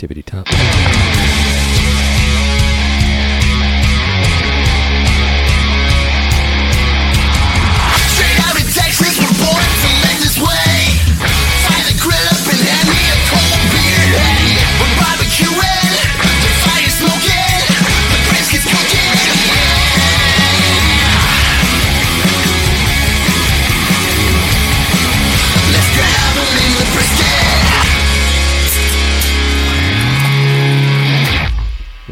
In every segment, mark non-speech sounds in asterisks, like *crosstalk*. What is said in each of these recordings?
Tippity top.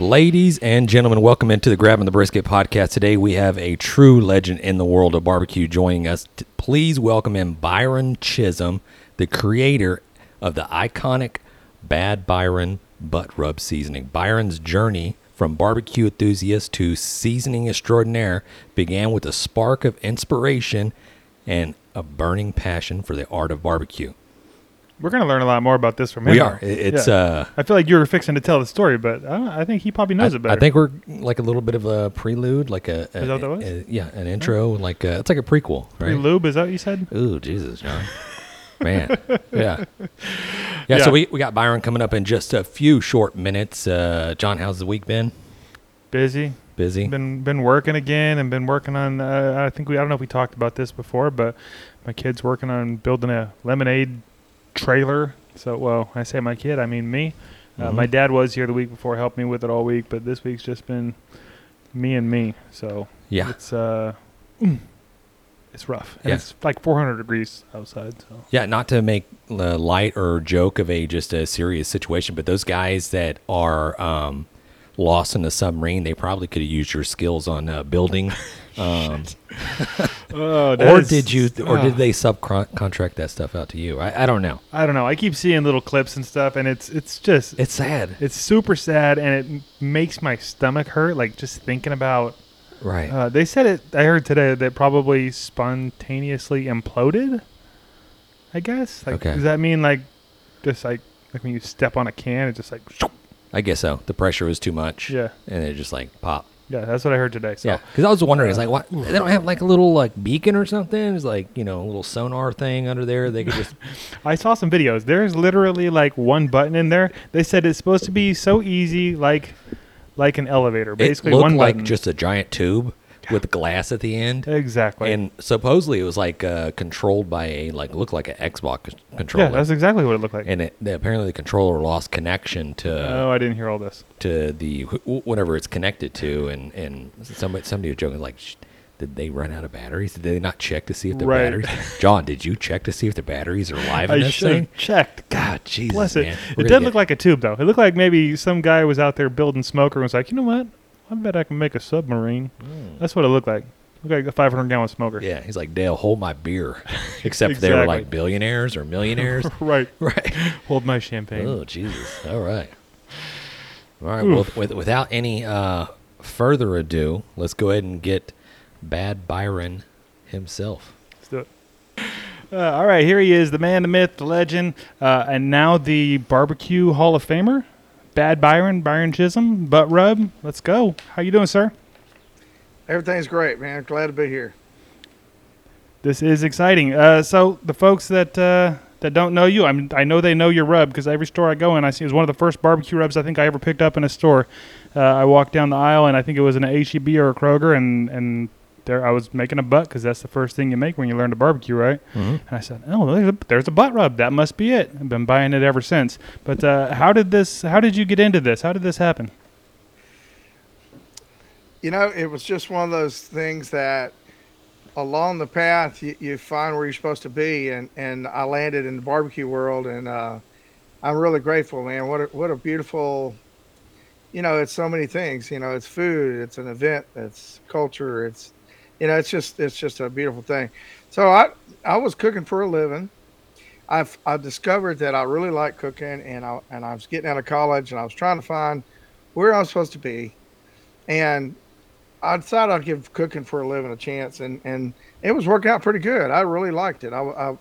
Ladies and gentlemen, welcome into the Grabbing the Brisket podcast. Today we have a true legend in the world of barbecue joining us. Please welcome in Byron Chism, the creator of the iconic Bad Byron butt rub seasoning. Byron's journey from barbecue enthusiast to seasoning extraordinaire began with a spark of inspiration and a burning passion for the art of barbecue. We're gonna learn a lot more about this from him. We are. It's Yeah. uh I feel like you were fixing to tell the story, but I, don't- I think he probably knows I, it better. I think we're like a little bit of a prelude, like a, a- Is that what that yeah, an intro, like a, it's like a prequel, right? Pre-lube, is that what you said? Ooh, Jesus, John, man, yeah. *laughs* yeah, Yeah. So we we got Byron coming up in just a few short minutes. Uh, John, how's the week been? Busy. Busy. Been been working again, and been working on. Uh, I think we. I don't know if we talked about this before, but my kid's working on building a lemonade trailer. So, well, I say my kid, I mean me. Uh, Mhm. My dad was here the week before, helped me with it all week, but this week's just been me and me. So yeah, it's uh, *clears throat* it's rough. And Yeah. It's like 400 degrees outside. So yeah. Not to make uh, light or joke of a just a serious situation, but those guys that are um, lost in a submarine, they probably could have used your skills on uh, building. *laughs* Um, *laughs* Oh, or did you? Or Ah. did they subcontract that stuff out to you? I, I don't know. I don't know. I keep seeing little clips and stuff, and it's it's just it's, sad. It's super sad, and it makes my stomach hurt. Like just thinking about. right? Uh, they said it. I heard today that probably spontaneously imploded. I guess. Like, Okay. Does that mean like, just like like when you step on a can, it just like. I guess so. The pressure was too much. Yeah. And it just like pop. Yeah, that's what I heard today. So. Yeah. Because I was wondering, it's like, what? They don't have like a little like beacon or something? It's like, you know, a little sonar thing under there. They could just. *laughs* I saw some videos. There's literally like one button in there. They said it's supposed to be so easy, like like an elevator. Basically, it looked one like button. just a giant tube *laughs* with glass at the end. exactly. And supposedly it was like uh, controlled by a, like, looked like an Xbox controller. yeah, that's exactly what it looked like. and it, the, apparently the controller lost connection to oh, I didn't hear all this. to the whatever it's connected to, and and somebody somebody was joking like, "Sh- did they run out of batteries? Did they not check to see if the Right. batteries? *laughs* John, did you check to see if the batteries are live in I should have checked. God, Jesus, Bless it. man. It did look like a tube, though. It looked like maybe some guy was out there building smoker and was like, you know what? I bet I can make a submarine. That's what it looked like. Looked like a 500 gallon smoker. Yeah. He's like Dale, hold my beer. *laughs* Except they were like billionaires or millionaires, *laughs* right. *laughs* right? Hold my champagne. Oh Jesus! All right, all right. Well, with, without any uh, further ado, let's go ahead and get Bad Byron himself. Let's do it. Uh, all right, here he is, the man, the myth, the legend, uh, and now the barbecue Hall of Famer, Bad Byron, Byron Chism, Butt Rub. Let's go. How you doing, sir? Everything's great, man. Glad to be here. This is exciting. Uh, so the folks that uh, that don't know you, I mean, I know they know your rub because every store I go in, I see it was one of the first barbecue rubs I think I ever picked up in a store. Uh, I walked down the aisle and I think it was an HEB or a Kroger, and and there I was making a butt because that's the first thing you make when you learn to barbecue, right? Mm-hmm. And I said, "Oh, there's a, there's a butt rub. That must be it." I've been buying it ever since. But uh, how did this? How did you get into this? How did this happen? You know, it was just one of those things that along the path you, you find where you're supposed to be, and and I landed in the barbecue world, and uh, I'm really grateful, man. What a, what a beautiful, you know, it's so many things. You know, it's food, it's an event, it's culture, it's, you know, it's just it's just a beautiful thing. So I I was cooking for a living. I've I discovered that I really like cooking, and I and I was getting out of college, and I was trying to find where I was supposed to be, and I decided I'd give cooking for a living a chance, and and it was working out pretty good. I really liked it. I,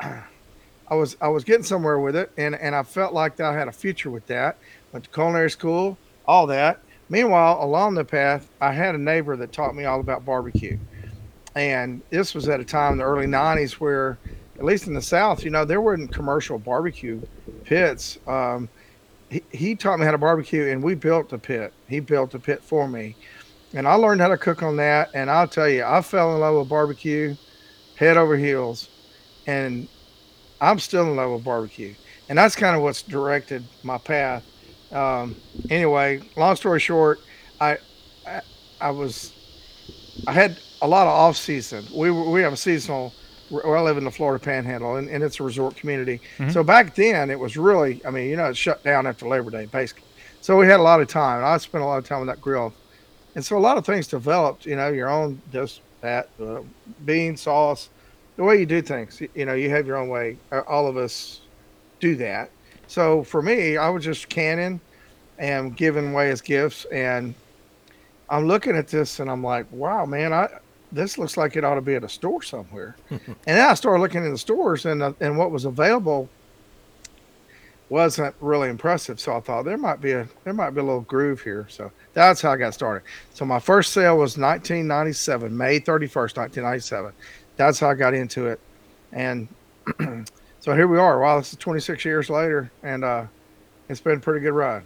I, *clears throat* I was I was getting somewhere with it, and and I felt like I had a future with that. Went to culinary school, all that. Meanwhile, along the path, I had a neighbor that taught me all about barbecue, and this was at a time in the early '90s where, at least in the South, you know, there weren't commercial barbecue pits. Um, he, he taught me how to barbecue, and we built a pit. He built a pit for me, and I learned how to cook on that. And I'll tell you, I fell in love with barbecue, head over heels, and I'm still in love with barbecue, and that's kind of what's directed my path. Um, anyway, long story short, I, I I was I had a lot of off season. We we have a seasonal. Where I live in the Florida Panhandle, and, and it's a resort community. So back then, it was really, I mean, you know, it shut down after Labor Day, basically. So we had a lot of time. and I spent a lot of time with that grill, and so a lot of things developed. You know, your own this that uh, bean sauce, the way you do things. You, you know, you have your own way. All of us do that. So for me, I was just canning and giving away as gifts, and I'm looking at this and I'm like, wow, man, I this looks like it ought to be at a store somewhere. *laughs* and then I started looking in the stores, and uh, and what was available wasn't really impressive. So I thought there might be a there might be a little groove here. So that's how I got started. So my first sale was 1997, May 31st, 1997. That's how I got into it, and *clears throat* so here we are. Wow, this is 26 years later, and uh, it's been a pretty good ride.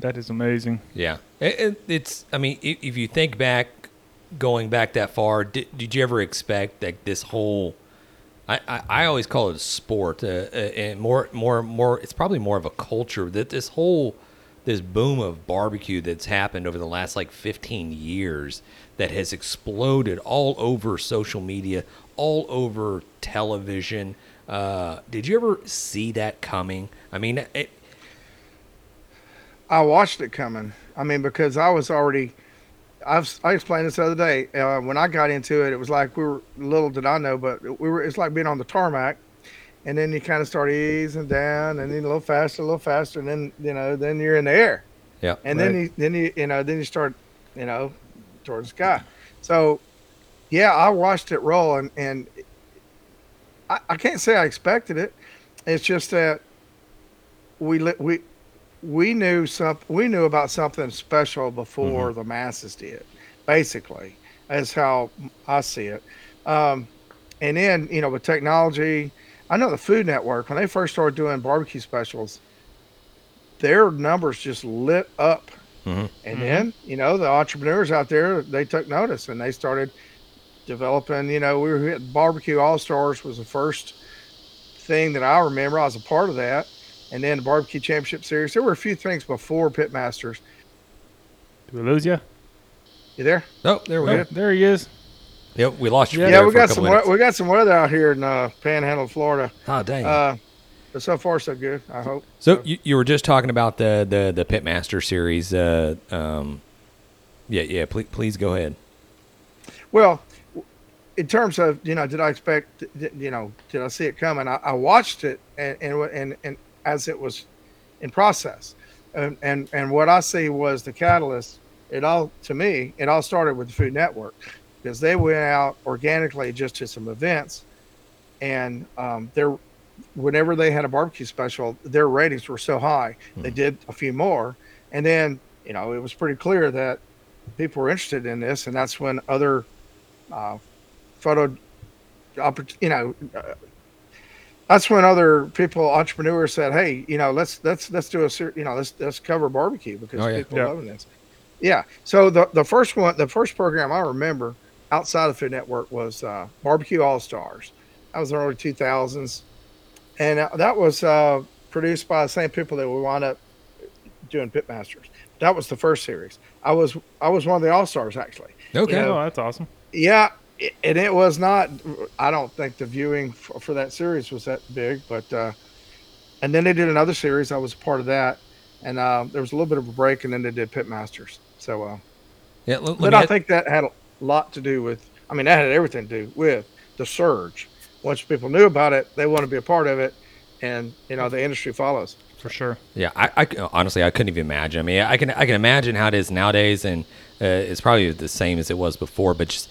That is amazing. Yeah, it, it, it's. I mean, if, if you think back, going back that far, did, did you ever expect that this whole? I, I, I always call it a sport, uh, uh, and more more more. It's probably more of a culture that this whole this boom of barbecue that's happened over the last like 15 years that has exploded all over social media, all over television. Uh, did you ever see that coming? I mean, it, I watched it coming. I mean, because I was already. I've I explained this the other day. Uh, when I got into it, it was like we were little did I know, but we were. It's like being on the tarmac, and then you kind of start easing down, and then a little faster, a little faster, and then you know, then you're in the air, yeah, and then you then you you know then you start, you know, towards the sky. So, yeah, I watched it roll, and and I, I can't say I expected it. It's just that we we we knew some we knew about something special before the masses did basically that's how i see it um, and then you know with technology i know the food network when they first started doing barbecue specials their numbers just lit up Mhm. and then you know the entrepreneurs out there they took notice and they started developing you know we were at barbecue all stars was the first thing that i remember i was a part of that and then the barbecue championship series. There were a few things before Pitmasters. Did we lose you? You there? Nope, there we go. there he is. Yep, we lost you. Yeah, Yeah, we got some. minutes. We we got some weather out here in uh, Panhandle, Florida. Oh dang. Uh, but so far so good. I hope. so you, you were just talking about the the the Pitmaster series. Uh, um, yeah, yeah. Please, please go ahead. Well, in terms of you know, did I expect? You know, did I see it coming? I, I watched it and and and and as it was in process, and and and what I see was the catalyst. It all to me, it all started with the Food Network because they went out organically just to some events, and um, their whenever they had a barbecue special, their ratings were so high. They did a few more, and then you know it was pretty clear that people were interested in this, and that's when other uh, photo, oppor- you know, uh, that's when other people, entrepreneurs, said, "Hey, you know, let's let's let's do a ser- you know let's let's cover barbecue because Oh, yeah. people Yeah. are loving this." Yeah. So the the first one, the first program I remember outside of Food Network was uh, Barbecue All Stars. That was the early two thousands, and uh, that was uh, produced by the same people that we wound up doing Pitmasters. That was the first series. I was I was one of the All Stars actually. Okay. Yeah. Oh, that's awesome. Yeah, i- and it was not. I don't think the viewing for, for that series was that big, but uh, and then they did another series. I was part of that, and uh, there was a little bit of a break, and then they did Pitmasters. So, uh, Yeah. Let, let but I ask- think that had a lot to do with. I mean, that had everything to do with the surge. Once people knew about it, they want to be a part of it, and you know the industry follows. For sure. Yeah, I honestly I couldn't even imagine. I mean, I can I can imagine how it is nowadays, and uh, it's probably the same as it was before. But just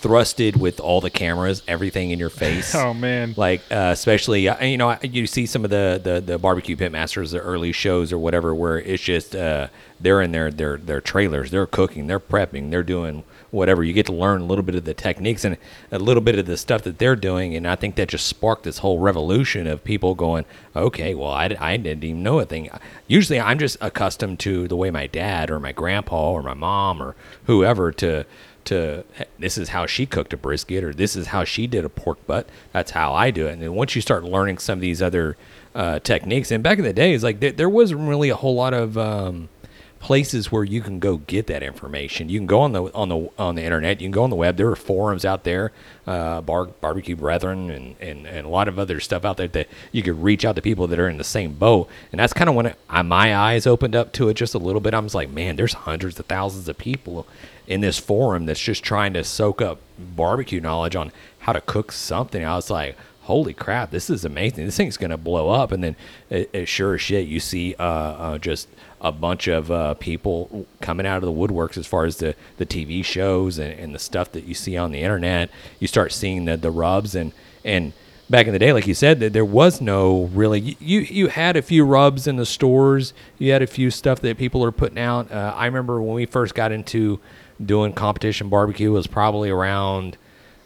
thrusted with all the cameras, everything in your face. *laughs* Oh man. Like uh, especially, uh, you know, you see some of the, the the barbecue pit masters, the early shows or whatever, where it's just uh, they're in their their their trailers, they're cooking, they're prepping, they're doing whatever. You get to learn a little bit of the techniques and a little bit of the stuff that they're doing, and I think that just sparked this whole revolution of people going, okay, well, I, I didn't even know a thing. Usually, I'm just accustomed to the way my dad or my grandpa or my mom or whoever to to this is how she cooked a brisket or this is how she did a pork butt. That's how I do it. And then once you start learning some of these other uh, techniques, and back in the days, like there, there wasn't really a whole lot of um, places where you can go get that information. You can go on the on the on the internet. You can go on the web. There are forums out there, uh, bar, barbecue brethren, and, and and a lot of other stuff out there that you could reach out to people that are in the same boat. And that's kind of when it, I, my eyes opened up to it just a little bit. I was like, man, there's hundreds of thousands of people in this forum that's just trying to soak up barbecue knowledge on how to cook something. I was like, holy crap, this is amazing. This thing's going to blow up. And then, it, it, sure as shit, you see uh, uh, just a bunch of uh, people coming out of the woodworks as far as the, the TV shows and, and the stuff that you see on the internet. You start seeing the, the rubs and, and, Back in the day, like you said, that there was no really. You you had a few rubs in the stores. You had a few stuff that people are putting out. Uh, I remember when we first got into doing competition barbecue was probably around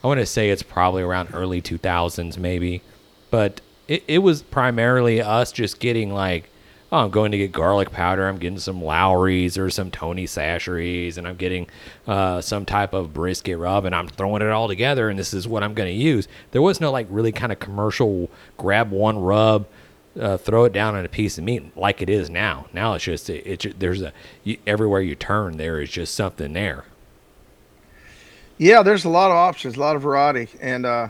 I want to say it's probably around early 2000s maybe. But it, it was primarily us just getting like oh, I'm going to get garlic powder. I'm getting some Lawry's or some Tony Chachere's, and I'm getting uh, some type of brisket rub, and I'm throwing it all together, and this is what I'm going to use. There was no like really kind of commercial grab one rub, uh, throw it down on a piece of meat like it is now. Now it's just it's it there's a you, everywhere you turn there is just something there. Yeah, there's a lot of options, a lot of variety, and uh,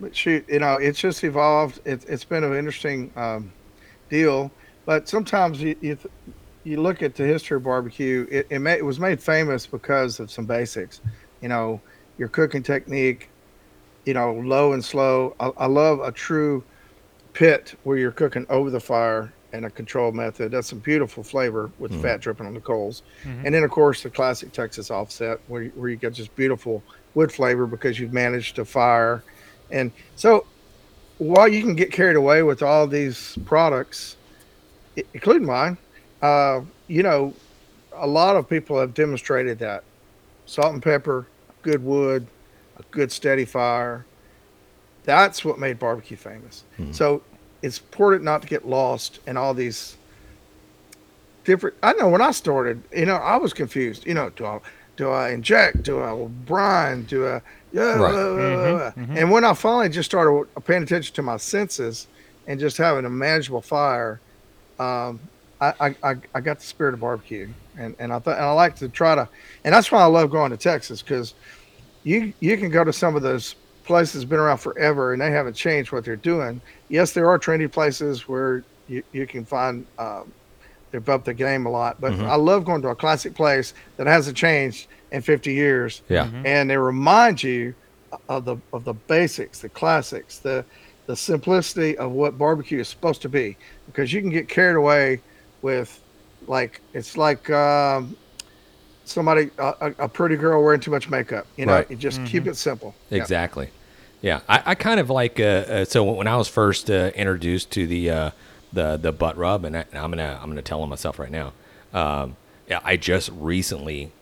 but shoot, you know, it's just evolved. It, it's been an interesting um, deal, but sometimes you you, you look at the history of barbecue. It it, ma- it was made famous because of some basics, you know, your cooking technique, you know, low and slow. I, I love a true pit where you're cooking over the fire and a control method. That's some beautiful flavor with fat dripping on the coals. And then, of course, the classic Texas offset where, you- where you get just beautiful wood flavor because you've managed to fire. And so, while you can get carried away with all these products, including mine, uh, you know, a lot of people have demonstrated that salt and pepper, good wood, a good steady fire. That's what made barbecue famous. Mm-hmm. So it's important not to get lost in all these different. I know when I started, you know, I was confused. You know, do I do I inject? Do I brine? Do I? Yeah. Right. blah, blah, blah, mm-hmm. blah. Mm-hmm. And when I finally just started paying attention to my senses and just having a manageable fire, um, I, I, I, I got the spirit of barbecue, and and I thought and I like to try to, and that's why I love going to Texas because you you can go to some of those places been around forever and they haven't changed what they're doing. Yes, there are trendy places where you, you can find um, they've upped the game a lot, but I love going to a classic place that hasn't changed in 50 years. Yeah. and they remind you of the of the basics, the classics, the the simplicity of what barbecue is supposed to be. Because you can get carried away with like it's like um, somebody a, a a pretty girl wearing too much makeup. You know, Right. you just keep it simple. Yeah. Exactly. Yeah, I, I kind of like. Uh, uh, so when I was first uh, introduced to the uh, the the butt rub, and I, I'm gonna I'm gonna tell on myself right now. Um, I just recently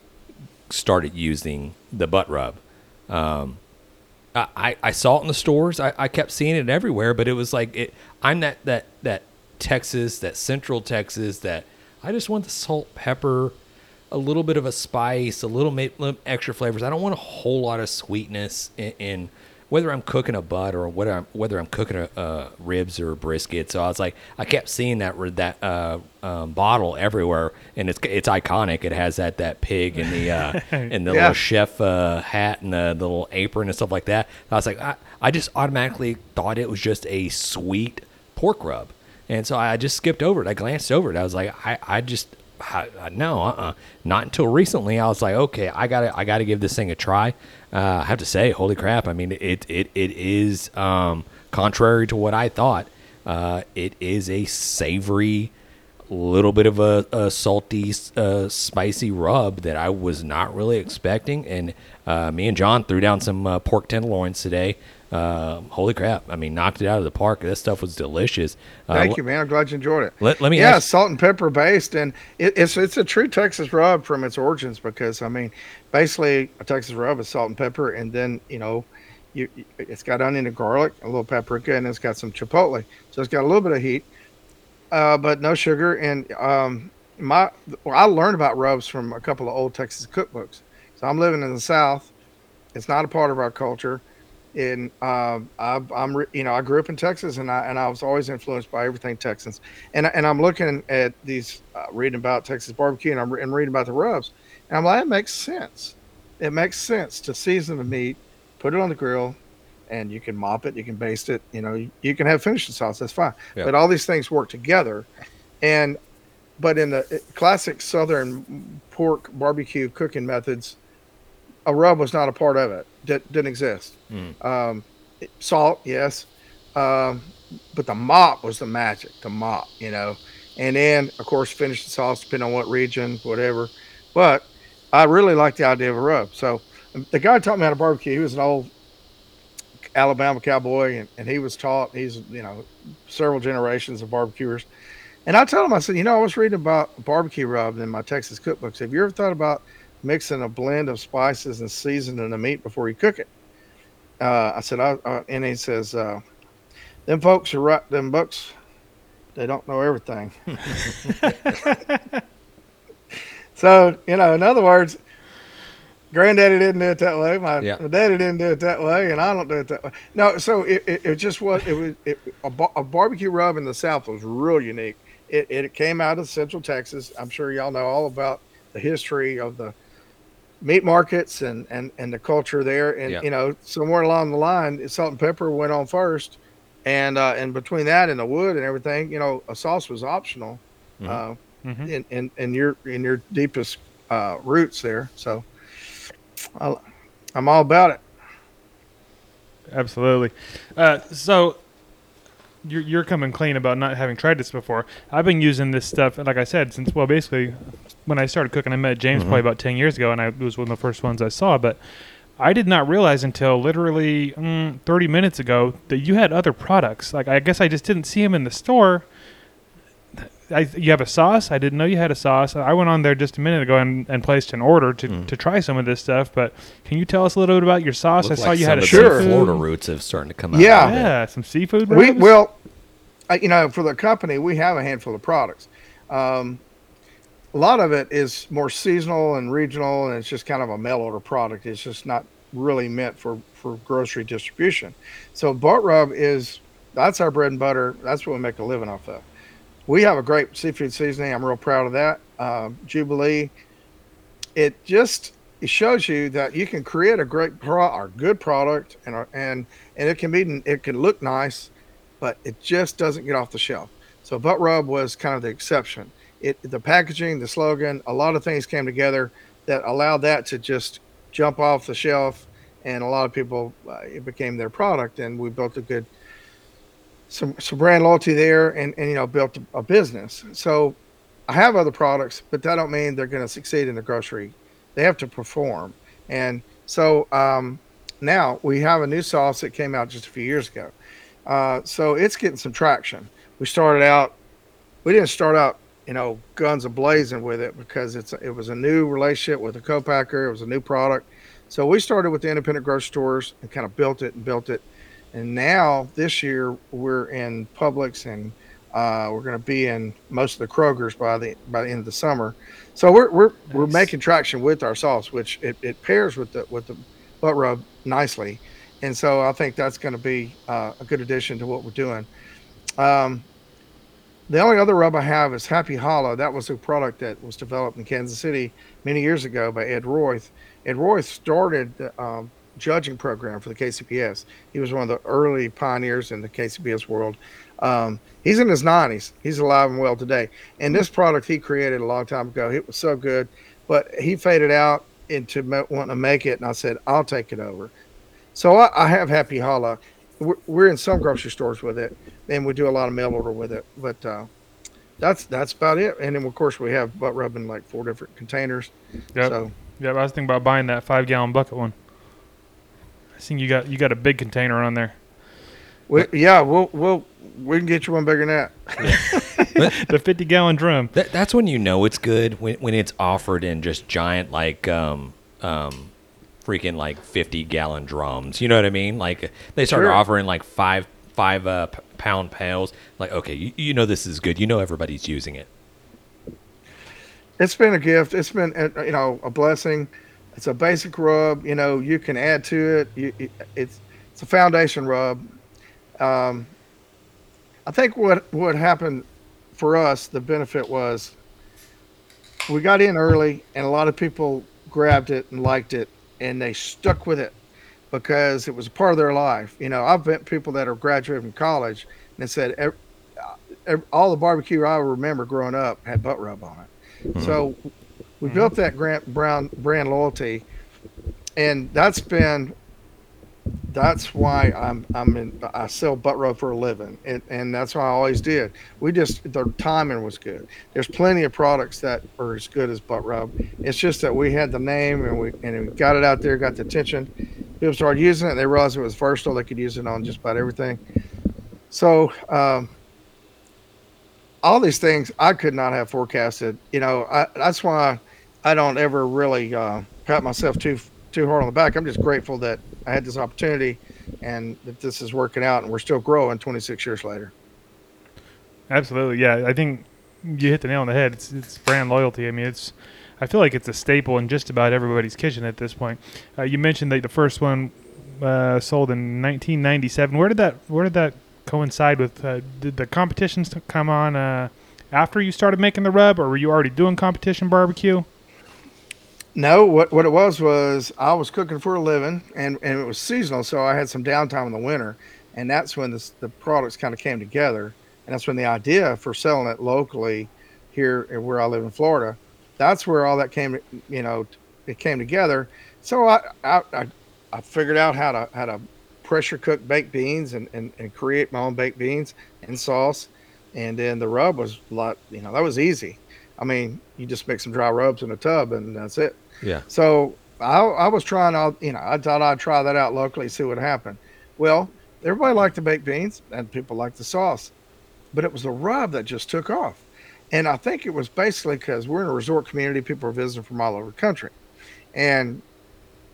started using the butt rub. Um, I, I, I saw it in the stores. I, I kept seeing it everywhere, but it was like it. I'm that that that Texas, that Central Texas, that I just want the salt, pepper, a little bit of a spice, a little, ma- little extra flavors. I don't want a whole lot of sweetness in, in whether I'm cooking a butt or whether I'm whether I'm cooking a, uh, ribs or brisket. So I was like, I kept seeing that that uh, um, bottle everywhere, and it's it's iconic. It has that that pig and the uh, *laughs* and the Yeah. little chef uh, hat and the, the little apron and stuff like that. I was like, I, I just automatically thought it was just a sweet pork rub. And so I just skipped over it. I glanced over it. I was like, I, I just, I, no, uh-uh. Not until recently. I was like, okay, I gotta, I gotta give this thing a try. Uh, I have to say, holy crap. I mean, it, it, it is, um, contrary to what I thought. Uh, it is a savory little bit of a, a salty, uh, spicy rub that I was not really expecting. And uh, me and John threw down some uh, pork tenderloins today. Uh, holy crap! I mean, knocked it out of the park. That stuff was delicious. Uh, Thank you, man. I'm glad you enjoyed it. Let- let me Yeah, ask- salt and pepper based, and it, it's it's a true Texas rub from its origins because I mean, basically a Texas rub is salt and pepper, and then you know, you it's got onion and garlic, a little paprika, and it's got some chipotle, so it's got a little bit of heat, uh, but no sugar. And um, my well, I learned about rubs from a couple of old Texas cookbooks. So I'm living in the South. It's not a part of our culture and um, I, I'm you know I grew up in Texas and I and I was always influenced by everything Texans. And and I'm looking at these uh, reading about Texas barbecue and I'm and reading about the rubs and I'm like it makes sense. It makes sense to season the meat put it on the grill and you can mop it you can baste it you know you, you can have finishing sauce that's fine. Yeah. but all these things work together and but in the uh, classic southern pork barbecue cooking methods a rub was not a part of it Did, didn't exist um, salt, yes, um, but the mop was the magic. The mop, you know, and then of course finish the sauce depending on what region, whatever. But I really like the idea of a rub. So um, the guy taught me how to barbecue. He was an old Alabama cowboy, and, and he was taught. He's you know several generations of barbecuers. And I told him, I said, you know, I was reading about barbecue rub in my Texas cookbooks. Have you ever thought about mixing a blend of spices and seasoning the meat before you cook it? uh, I said, I, uh, and he says, uh, them folks are right, them books, they don't know everything. *laughs* so, you know, in other words, granddaddy didn't do it that way. My, Yeah. my daddy didn't do it that way, and I don't do it that way. No, so it, it, it just was, it was, it, a, a barbecue rub in the South was real unique. It, it came out of Central Texas. I'm sure y'all know all about the history of the meat markets and and and the culture there and Yeah. you know somewhere along the line salt and pepper went on first and uh and between that and the wood and everything you know a sauce was optional uh Mhm. in, in in your in your deepest uh roots there so I, i'm all about it Absolutely. Uh, so you're, you're coming clean about not having tried this before. I've been using this stuff, like I said, since well, basically when I started cooking. I met James probably about ten years ago, and I it was one of the first ones I saw. But I did not realize until literally mm, thirty minutes ago that you had other products. Like I guess I just didn't see them in the store. I, you have a sauce. I didn't know you had a sauce. I went on there just a minute ago and, and placed an order to, to try some of this stuff. But can you tell us a little bit about your sauce? Look I saw like you some had a Sure. Florida roots have starting to come out. Yeah. a little bit. Yeah, some seafood. we rubs? well I, you know for the company we have a handful of products um a lot of it is more seasonal and regional and it's just kind of a mail order product it's just not really meant for for grocery distribution so butt rub is that's our bread and butter that's what we make a living off of we have a great seafood seasoning. I'm real proud of that. Um, jubilee it just it shows you that you can create a great pro or good product and and and it can be it can look nice but it just doesn't get off the shelf. So butt rub was kind of the exception. It the packaging the slogan a lot of things came together that allowed that to just jump off the shelf and a lot of people uh, it became their product and we built a good some some brand loyalty there and and you know built a, business. So i have other products but that don't mean they're going to succeed in the grocery. They have to perform. And so um, now we have a new sauce that came out just a few years ago. Uh, so it's getting some traction. We started out we didn't start out you know guns a blazing with it because it's it was a new relationship with a co-packer. It was a new product. So we started with the independent grocery stores and kind of built it and built it and now this year we're in Publix and uh, we're going to be in most of the Kroger's by the by the end of the summer. So we're we're we're making traction with our sauce, which it, it pairs with the with the butt rub nicely, and so I think that's going to be uh, a good addition to what we're doing. Um, the only other rub I have is Happy Holla. That was a product that was developed in Kansas City many years ago by Ed Roith. Ed Roith started the um, judging program for the KCBS. He was one of the early pioneers in the KCBS world. Um, he's in his 90s. He's alive and well today. And this product he created a long time ago, it was so good, but he faded out into wanting to make it. And I said, I'll take it over. So I, I have Happy Holla. We're, we're in some grocery stores with it, and we do a lot of mail order with it. But uh, that's that's about it. And then of course we have butt rub in like four different containers. Yep. So Yep. I was thinking about buying that five gallon bucket one. I think you got you got a big container on there. we, yeah, we'll we'll we can get you one bigger than that. *laughs* The fifty gallon drum. That, that's when you know it's good when when it's offered in just giant like um um freaking like 50 gallon drums. You know what I mean? Like they start Sure. offering like 5 5 uh, p- pound pails. Like okay, you, you know this is good. You know everybody's using it. It's been a gift. It's been uh, you know a blessing. It's a basic rub. You know you can add to it. You, it- it's it's a foundation rub. Um, I think what what happened for us, the benefit was we got in early, and a lot of people grabbed it and liked it, and they stuck with it because it was a part of their life. You know, I've met people that are graduated from college and said ev all the barbecue I remember growing up had butt rub on it. So we built that Grant Brown brand loyalty, and that's been that's why I'm I'm in I sell butt rub for a living, and, and that's why I always did. We just the timing was good. There's plenty of products that are as good as butt rub. It's just that we had the name and we and we got it out there, got the attention. People started using it. They realized it was versatile. They could use it on just about everything. So um, all these things I could not have forecasted. You know, I, that's why I don't ever really uh, pat myself too too hard on the back. I'm just grateful that I had this opportunity and that this is working out, and we're still growing 26 years later. Absolutely, yeah. I think you hit the nail on the head. It's, it's brand loyalty. I mean, it's. I feel like it's a staple in just about everybody's kitchen at this point. Uh, you mentioned that the first one uh, sold in 1997. Where did that Where did that coincide with? Uh, did the competitions come on uh, after you started making the rub, or were you already doing competition barbecue? No, what what it was was I was cooking for a living, and and it was seasonal, so I had some downtime in the winter, and that's when this, the products kind of came together, and that's when the idea for selling it locally here where I live in Florida, that's where all that came, you know, it came together. So I I, I, I figured out how to how to pressure cook baked beans and, and, and create my own baked beans and sauce, and then the rub was a lot, you know, that was easy. I mean, you just make some dry rubs in a tub, and that's it. Yeah. So I, I was trying out, you know, I thought I'd try that out locally, see what happened. Well, everybody liked the baked beans and people liked the sauce, but it was the rub that just took off. And I think it was basically because we're in a resort community, people are visiting from all over the country. And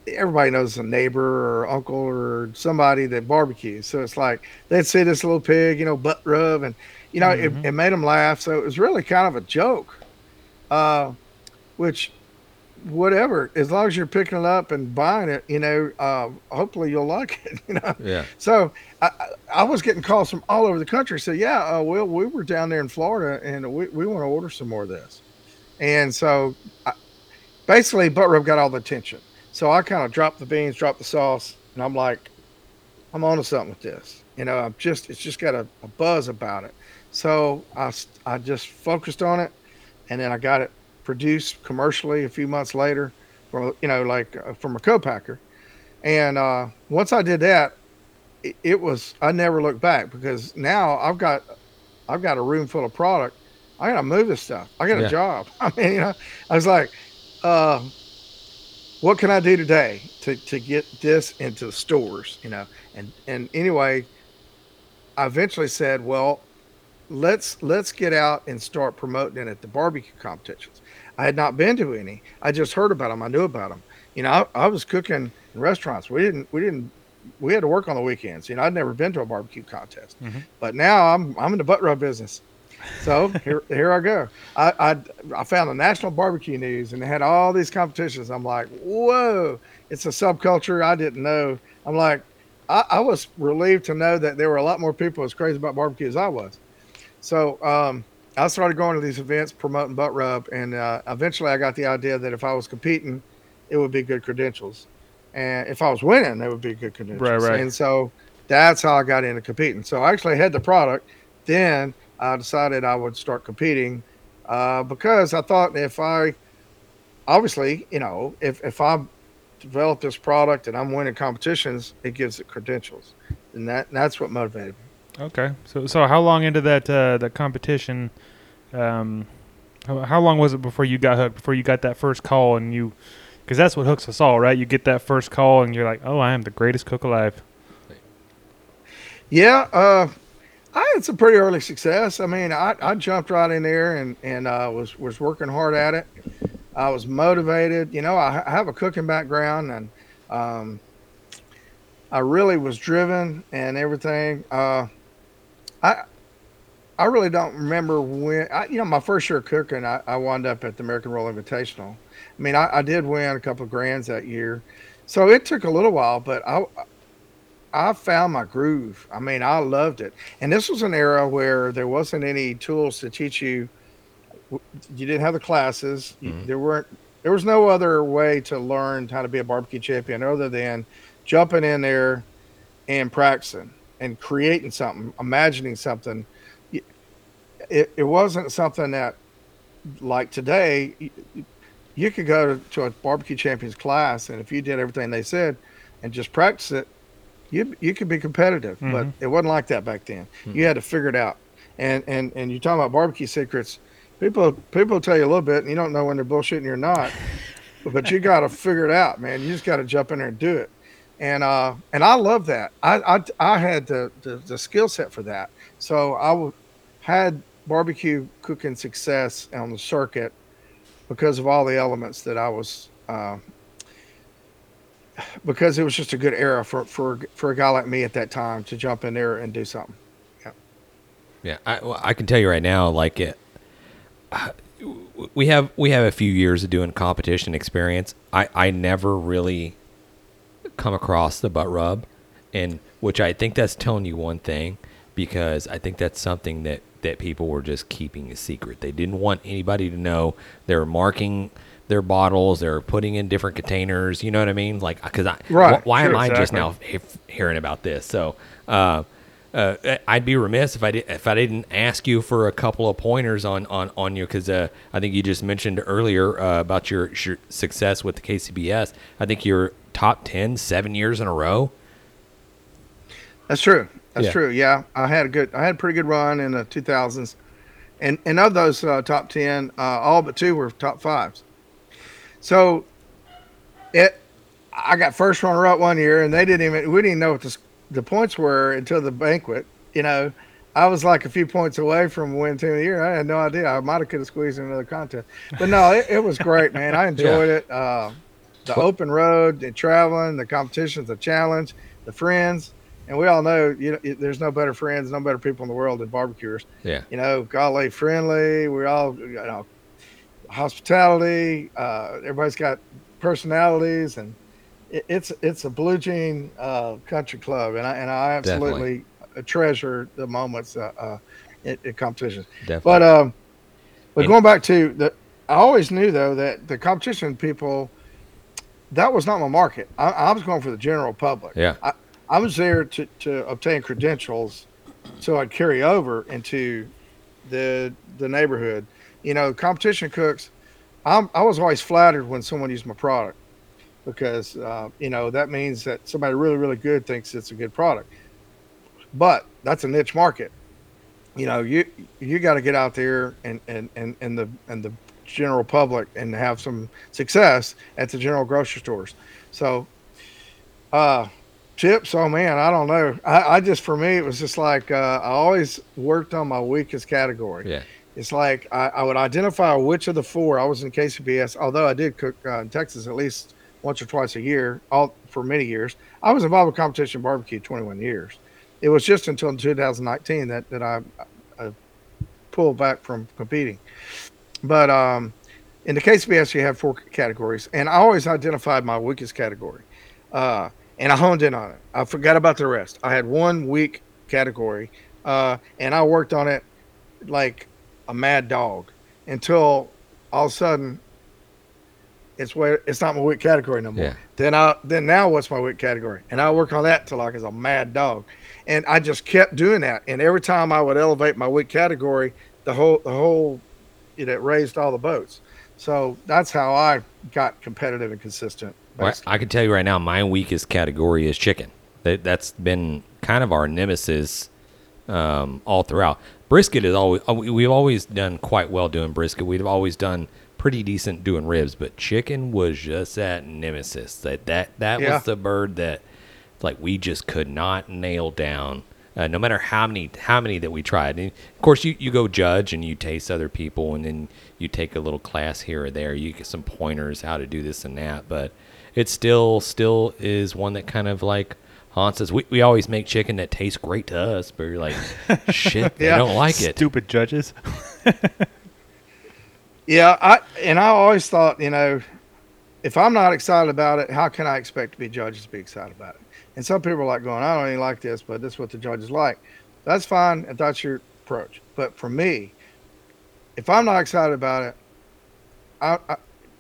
everybody knows a neighbor or uncle or somebody that barbecues. So it's like they'd see this little pig, you know, butt rub, and, you know, Mhm. it, it made them laugh. So it was really kind of a joke, uh, which whatever as long as you're picking it up and buying it you know uh, hopefully you'll like it *laughs* you know. Yeah. so I, I- was getting calls from all over the country so yeah uh, well we were down there in florida and we, we want to order some more of this. And so I, basically butt rub got all the attention. So i kind of dropped the beans dropped the sauce and i'm like i'm onto something with this. You know i'm just it's just got a, a buzz about it. So i i just focused on it and then i got it produced commercially a few months later from you know like uh, from a co-packer. And uh, once i did that it, it was i never looked back because now i've got i've got a room full of product. I gotta move this stuff. I got Yeah. a job. *laughs* I mean you know i was like uh, what can i do today to, to get this into the stores you know? And and anyway i eventually said well let's let's get out and start promoting it at the barbecue competitions. I had not been to any. I just heard about them. I knew about them. You know, I, I was cooking in restaurants. We didn't we didn't we had to work on the weekends. You know, I'd never been to a barbecue contest, Mhm. but now I'm I'm in the butt rub business. So here *laughs* here I go. I, I I found the National Barbecue News and they had all these competitions. I'm like, whoa! It's a subculture I didn't know. I'm like, I, I was relieved to know that there were a lot more people as crazy about barbecue as I was. So um, I started going to these events promoting butt rub, and uh, eventually I got the idea that if I was competing, it would be good credentials, and if I was winning, it would be good credentials. Right, right. And so that's how I got into competing. So I actually had the product. Then I decided I would start competing uh, because I thought if I, obviously, you know, if if I develop this product and I'm winning competitions, it gives it credentials, and that that's what motivated me. Okay, so so how long into that uh, that competition Um, how, how long was it before you got hooked? Before you got that first call and you, because that's what hooks us all, right? You get that first call and you're like, oh, I am the greatest cook alive. Yeah, uh, I had some pretty early success. I mean, I, I jumped right in there and and uh, was was working hard at it. I was motivated. You know, I, I have a cooking background and um, I really was driven and everything. Uh, I I really don't remember when. I, you know, my first year of cooking, I, I wound up at the American Royal Invitational. I mean, I, I did win a couple of grands that year, so it took a little while, but I I found my groove. I mean, I loved it. And this was an era where there wasn't any tools to teach you. You didn't have the classes. Mhm. There weren't. There was no other way to learn how to be a barbecue champion other than jumping in there and practicing and creating something, imagining something. It, it wasn't something that, like today, you could go to, to a barbecue champions class, and if you did everything they said and just practice it, you you could be competitive, but Mhm. it wasn't like that back then. You had to figure it out. And and and you're talking about barbecue secrets. People people tell you a little bit, and you don't know when they're bullshitting you or not. *laughs* but you got to figure it out, man. You just got to jump in there and do it. And uh and I love that. I I, I had the the, the skill set for that. So I w- had barbecue cooking success on the circuit because of all the elements that I was. Uh, because it was just a good era for, for for a guy like me at that time to jump in there and do something. Yeah, yeah. I, well, I can tell you right now, like it, we have we have a few years of doing competition experience. I I never really come across the butt rub, and which I think that's telling you one thing because I think that's something that that people were just keeping a secret. They didn't want anybody to know. They were marking their bottles. They're putting in different containers. You know what I mean? Like because I Right, wh- why am sure, I just now he- hearing about this? So. Uh, uh, I'd be remiss if I did, if I didn't ask you for a couple of pointers on on on you because uh, I think you just mentioned earlier uh, about your, your success with the KCBS. I think you're top 10 seven years in a row. That's true. That's Yeah. true. Yeah, I had a good, I had a pretty good run in the 2000s, and and of those uh, top 10, uh, all but two were top fives. So, it, I got first runner up one year, and they didn't even, we didn't know what the the points were until the banquet. You know, I was like a few points away from winning team of the year. I had no idea. I might have could have squeezed in another contest, but no, it, it was great, *laughs* man. I enjoyed it. Uh, the open road, the traveling, the competitions, the challenge, the friends, and we all know you know it- there's no better friends, no better people in the world than barbecuers. Yeah. You know, golly, friendly. We all you know, hospitality. Uh, everybody's got personalities, and it's it's a blue jean uh, country club, and I and I absolutely treasure the moments uh, uh, at, at competitions. Definitely. But um, but And- going back to the, I always knew though that the competition people, that was not my market. I, I was going for the general public. yeah. I, I was there to, to obtain credentials, so I'd carry over into the the neighborhood. You know, competition cooks. I'm, I was always flattered when someone used my product because uh, you know that means that somebody really really good thinks it's a good product. But that's a niche market. You know, you you got to get out there and and and and the and the general public and have some success at the general grocery stores. So, uh, chips. Oh man, I don't know. I, I just for me it was just like uh, I always worked on my weakest category. Yeah. It's like I, I would identify which of the four I was in KCBS. Although I did cook uh, in Texas at least once or twice a year, all for many years. I was involved with competition barbecue 21 years. It was just until 2019 that that I, I pulled back from competing. But um, in the KCBS, you have four categories, and I always identified my weakest category, uh, and I honed in on it. I forgot about the rest. I had one weak category, uh, and I worked on it like a mad dog until all of a sudden it's where it's not my weak category no more. Yeah. Then I then now what's my weak category? And I work on that till like as a mad dog. And I just kept doing that. And every time I would elevate my weak category, the whole the whole it, it raised all the boats. So that's how I got competitive and consistent. Well. I can tell you right now, my weakest category is chicken. That, that's been kind of our nemesis um, all throughout. brisket is always uh, we've always done quite well doing brisket. We've always done pretty decent doing ribs, but chicken was just that nemesis. That that that Yeah. was the bird that like we just could not nail down. Uh, no matter how many how many that we tried, and of course you, you go judge and you taste other people, and then you take a little class here or there. You get some pointers how to do this and that, but it still still is one that kind of like haunts us. We, we always make chicken that tastes great to us, but you're like, *laughs* shit, they Yeah. don't like it. Stupid judges. *laughs* Yeah, I and I always thought, you know, if I'm not excited about it, how can I expect to be judges to be excited about it? And some people are like going, I don't even like this, but this is what the judges like. That's fine if that's your approach. But for me, if I'm not excited about it, I, I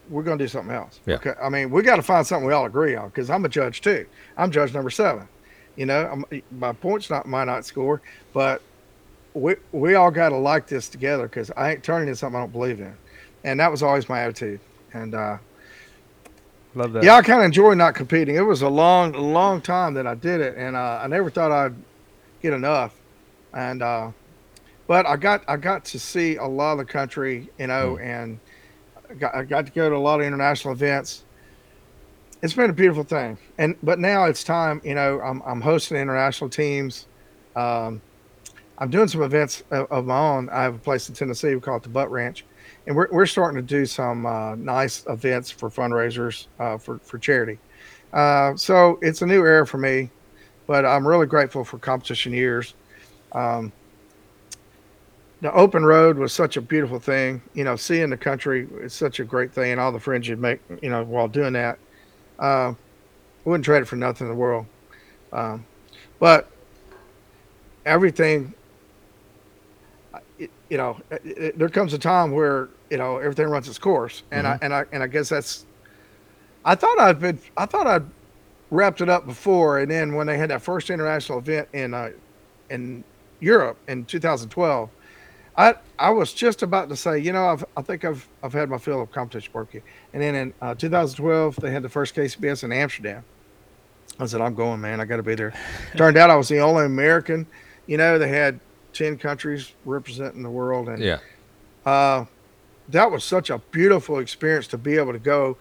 we're going to do something else. Yeah. Okay. I mean, we got to find something we all agree on because I'm a judge too. I'm judge number seven. You know, I'm, my points not might not score, but we we all got to like this together because I ain't turning into something I don't believe in, and that was always my attitude. And uh, Love that. yeah, I kind of enjoy not competing. It was a long, long time that I did it, and uh, I never thought I'd get enough. And uh, but I got I got to see a lot of the country, you know, and I got, I got to go to a lot of international events. It's been a beautiful thing, and but now it's time. You know, I'm I'm hosting international teams. Um, I'm doing some events of, of my own. I have a place in Tennessee we call it the Butt Ranch, and we're, we're starting to do some uh, nice events for fundraisers uh, for for charity. Uh, so it's a new era for me, but I'm really grateful for competition years. Um, the open road was such a beautiful thing. You know, seeing the country is such a great thing, and all the friends you make, you know, while doing that. Uh, wouldn't trade it for nothing in the world. Um, but everything you know, it, it- there comes a time where you know everything runs its course, and I and I and I guess that's. I thought I'd been. I thought I'd wrapped it up before, and then when they had that first international event in uh, in Europe in 2012, I I was just about to say, you know, I've, I think I've I've had my fill of competition barbecue, and then in uh, 2012 they had the first KCBS in Amsterdam. I said, I'm going, man. I got to be there. *laughs* Turned out I was the only American. You know, they had 10 countries representing the world, and Yeah. uh, that was such a beautiful experience to be able to go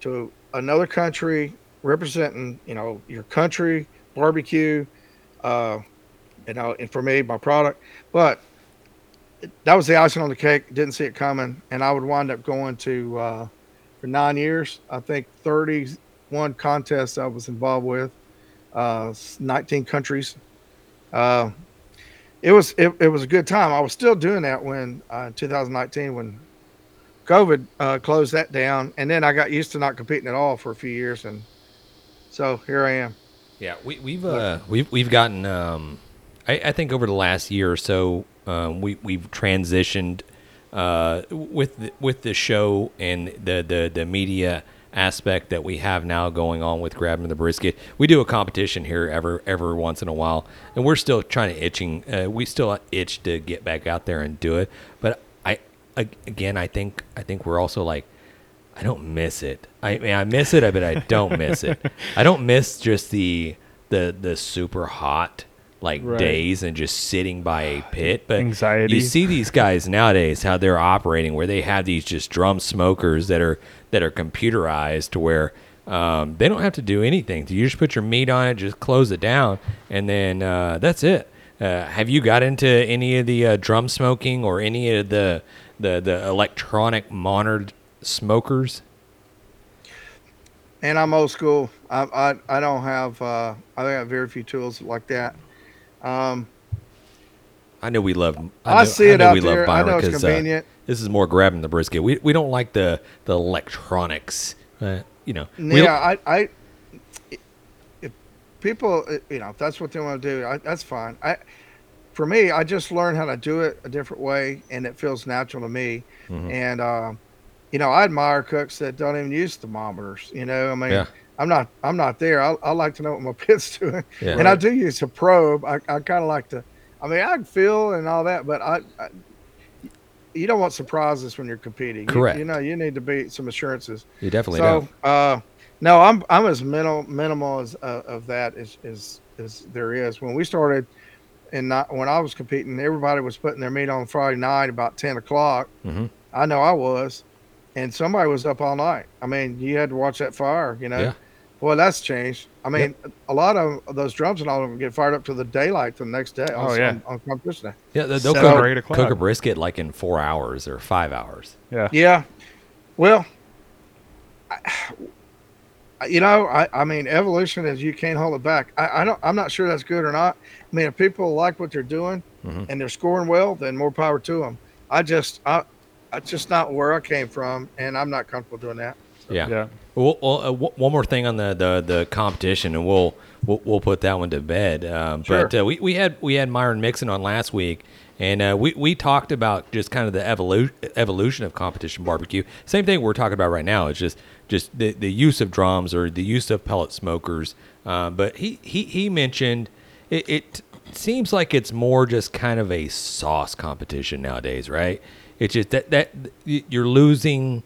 to another country representing, you know, your country barbecue, uh, you know, and for me, my product. But that was the icing on the cake. Didn't see it coming, and I would wind up going to uh, for nine years. I think 31 contests I was involved with, uh, 19 countries. Uh, it was it, it was a good time. I was still doing that when uh, 2019 when COVID uh, closed that down, and then I got used to not competing at all for a few years, and so here I am. Yeah, we, we've uh, we've we've gotten. Um, I, I think over the last year or so, um, we we've transitioned uh, with the, with the show and the, the the media aspect that we have now going on with grabbing the brisket. We do a competition here ever every once in a while, and we're still trying to itching. Uh, we still itch to get back out there and do it. But I again, I think I think we're also like. I don't miss it. I mean, I miss it, but I don't miss it. I don't miss just the the the super hot like Right. days and just sitting by a pit. But Anxiety. You see these guys nowadays how they're operating, where they have these just drum smokers that are that are computerized to where um, they don't have to do anything. You just put your meat on it, just close it down, and then uh, that's it. Uh, have you got into any of the uh, drum smoking or any of the the the electronic monitored smokers? And I'm old school. I I, I don't have uh, I have very few tools like that. Um, I know we love. I know, see it know out we there. love I know it's uh, convenient. This is more grabbing the brisket. We we don't like the the electronics. Uh, you know. yeah, I, I, if people, uh, you know, if that's what they want to do, I, that's fine. I, for me, I just learned how to do it a different way, and it feels natural to me. Mhm. And, uh, you know, I admire cooks that don't even use thermometers. You know, I mean, Yeah. I'm not, I'm not there. I, I like to know what my *laughs* pit's doing, Yeah. and I do use a probe. I, I kind of like to. I mean, I can feel and all that, but I, I you don't want surprises when you're competing. You- Correct. You, know, you need to be some assurances you definitely so don't. uh no i'm i'm as minimal minimal as uh, of that as, as as there is when we started and not when I was competing, everybody was putting their meat on Friday night about ten o'clock. Mhm. I know I was, and somebody was up all night. I mean, you had to watch that fire. You know, Yeah. Boy, that's changed. I mean, a lot of those drums and all of them get fired up to the daylight the next day. Oh, on, yeah. on, on competition day. Yeah, they- they'll Seven cook, eight o'clock. cook a brisket like in four hours or five hours. Yeah. Yeah. Well, I, you know, I, I mean, evolution is you can't hold it back. I, I don't. I'm not sure that's good or not. I mean, if people like what they're doing Mhm. and they're scoring well, then more power to them. I just, I, that's just not where I came from, and I'm not comfortable doing that. Yeah. Yeah. Well, well uh, one more thing on the, the, the competition, and we'll we'll, we'll put that one to bed. Um, But uh, we, we had we had Myron Mixon on last week, and uh, we we talked about just kind of the evolu- evolution of competition barbecue. Same thing we're talking about right now. It's just just the, the use of drums or the use of pellet smokers. Uh, but he, he he mentioned it, it seems like it's more just kind of a sauce competition nowadays, right? It's just that that you're losing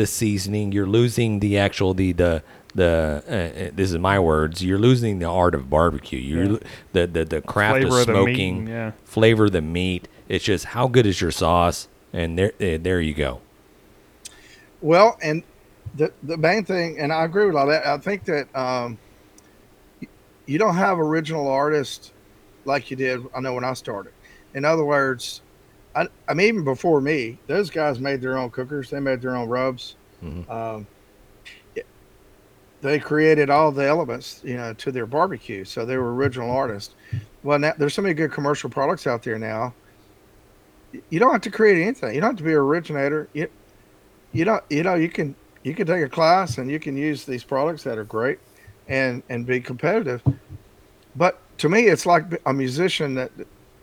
the seasoning. You're losing the actual the the the. Uh, uh, this is my words. You're losing the art of barbecue. You're Yeah. the the the craft Flavor of of the meat, smoking. yeah. Flavor the meat. It's just how good is your sauce, and there there, there you go. Well, and the the main thing, and I agree with all that. I think that um, you don't have original artists like you did. I know when I started. In other words, I, I mean, even before me, those guys made their own cookers. They made their own rubs. Mhm. Um, it- they created all the elements, you know, to their barbecue. So they were original artists. Well, now there's so many good commercial products out there now. You don't have to create anything. You don't have to be an originator. You, you don't you know you can you can take a class and you can use these products that are great and and be competitive but to me it's like a musician that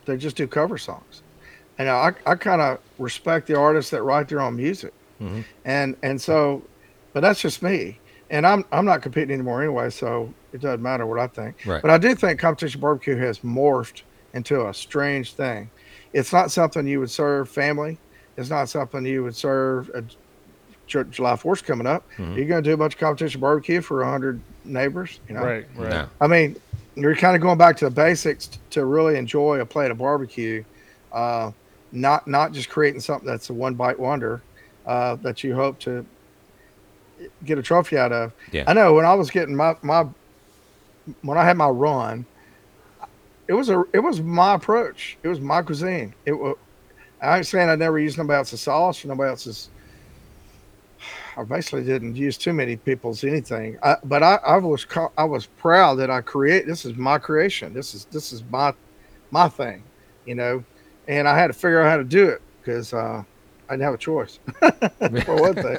they just do cover songs and i i kind of respect the artists that write their own music Mhm. and and so but that's just me and i'm i'm not competing anymore anyway so it doesn't matter what i think Right. but i do think competition barbecue has morphed into a strange thing it's not something you would serve family it's not something you would serve a July 4th coming up. Mhm. You're going to do a bunch of competition barbecue for 100 neighbors. You know, Right. Right. No. I mean, you're kind of going back to the basics t- to really enjoy a plate of barbecue, uh, not not just creating something that's a one bite wonder uh, that you hope to get a trophy out of. Yeah. I know when I was getting my my when I had my run, it was a it was my approach. It was my cuisine. It was. I ain't saying I never used nobody else's sauce or nobody else's. I basically didn't use too many people's anything, I, but I, I was I was proud that I create. This is my creation. This is this is my my thing, you know, and I had to figure out how to do it because uh, I didn't have a choice *laughs* for one thing.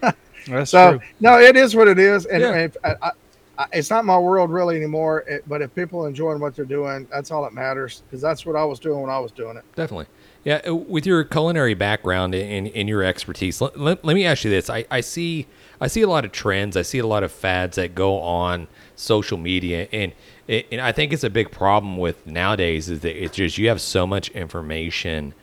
*laughs* That's So true. no, it is what it is, and, Yeah. and if- I, I, I, it's not my world really anymore. It, but if people are enjoying what they're doing, that's all that matters. Because that's what I was doing when I was doing it. Definitely. Yeah, uh, with your culinary background and, and your expertise, let, let, let me ask you this. I, I see I see a lot of trends. I see a lot of fads that go on social media, and and I think it's a big problem with nowadays is that it's just you have so much information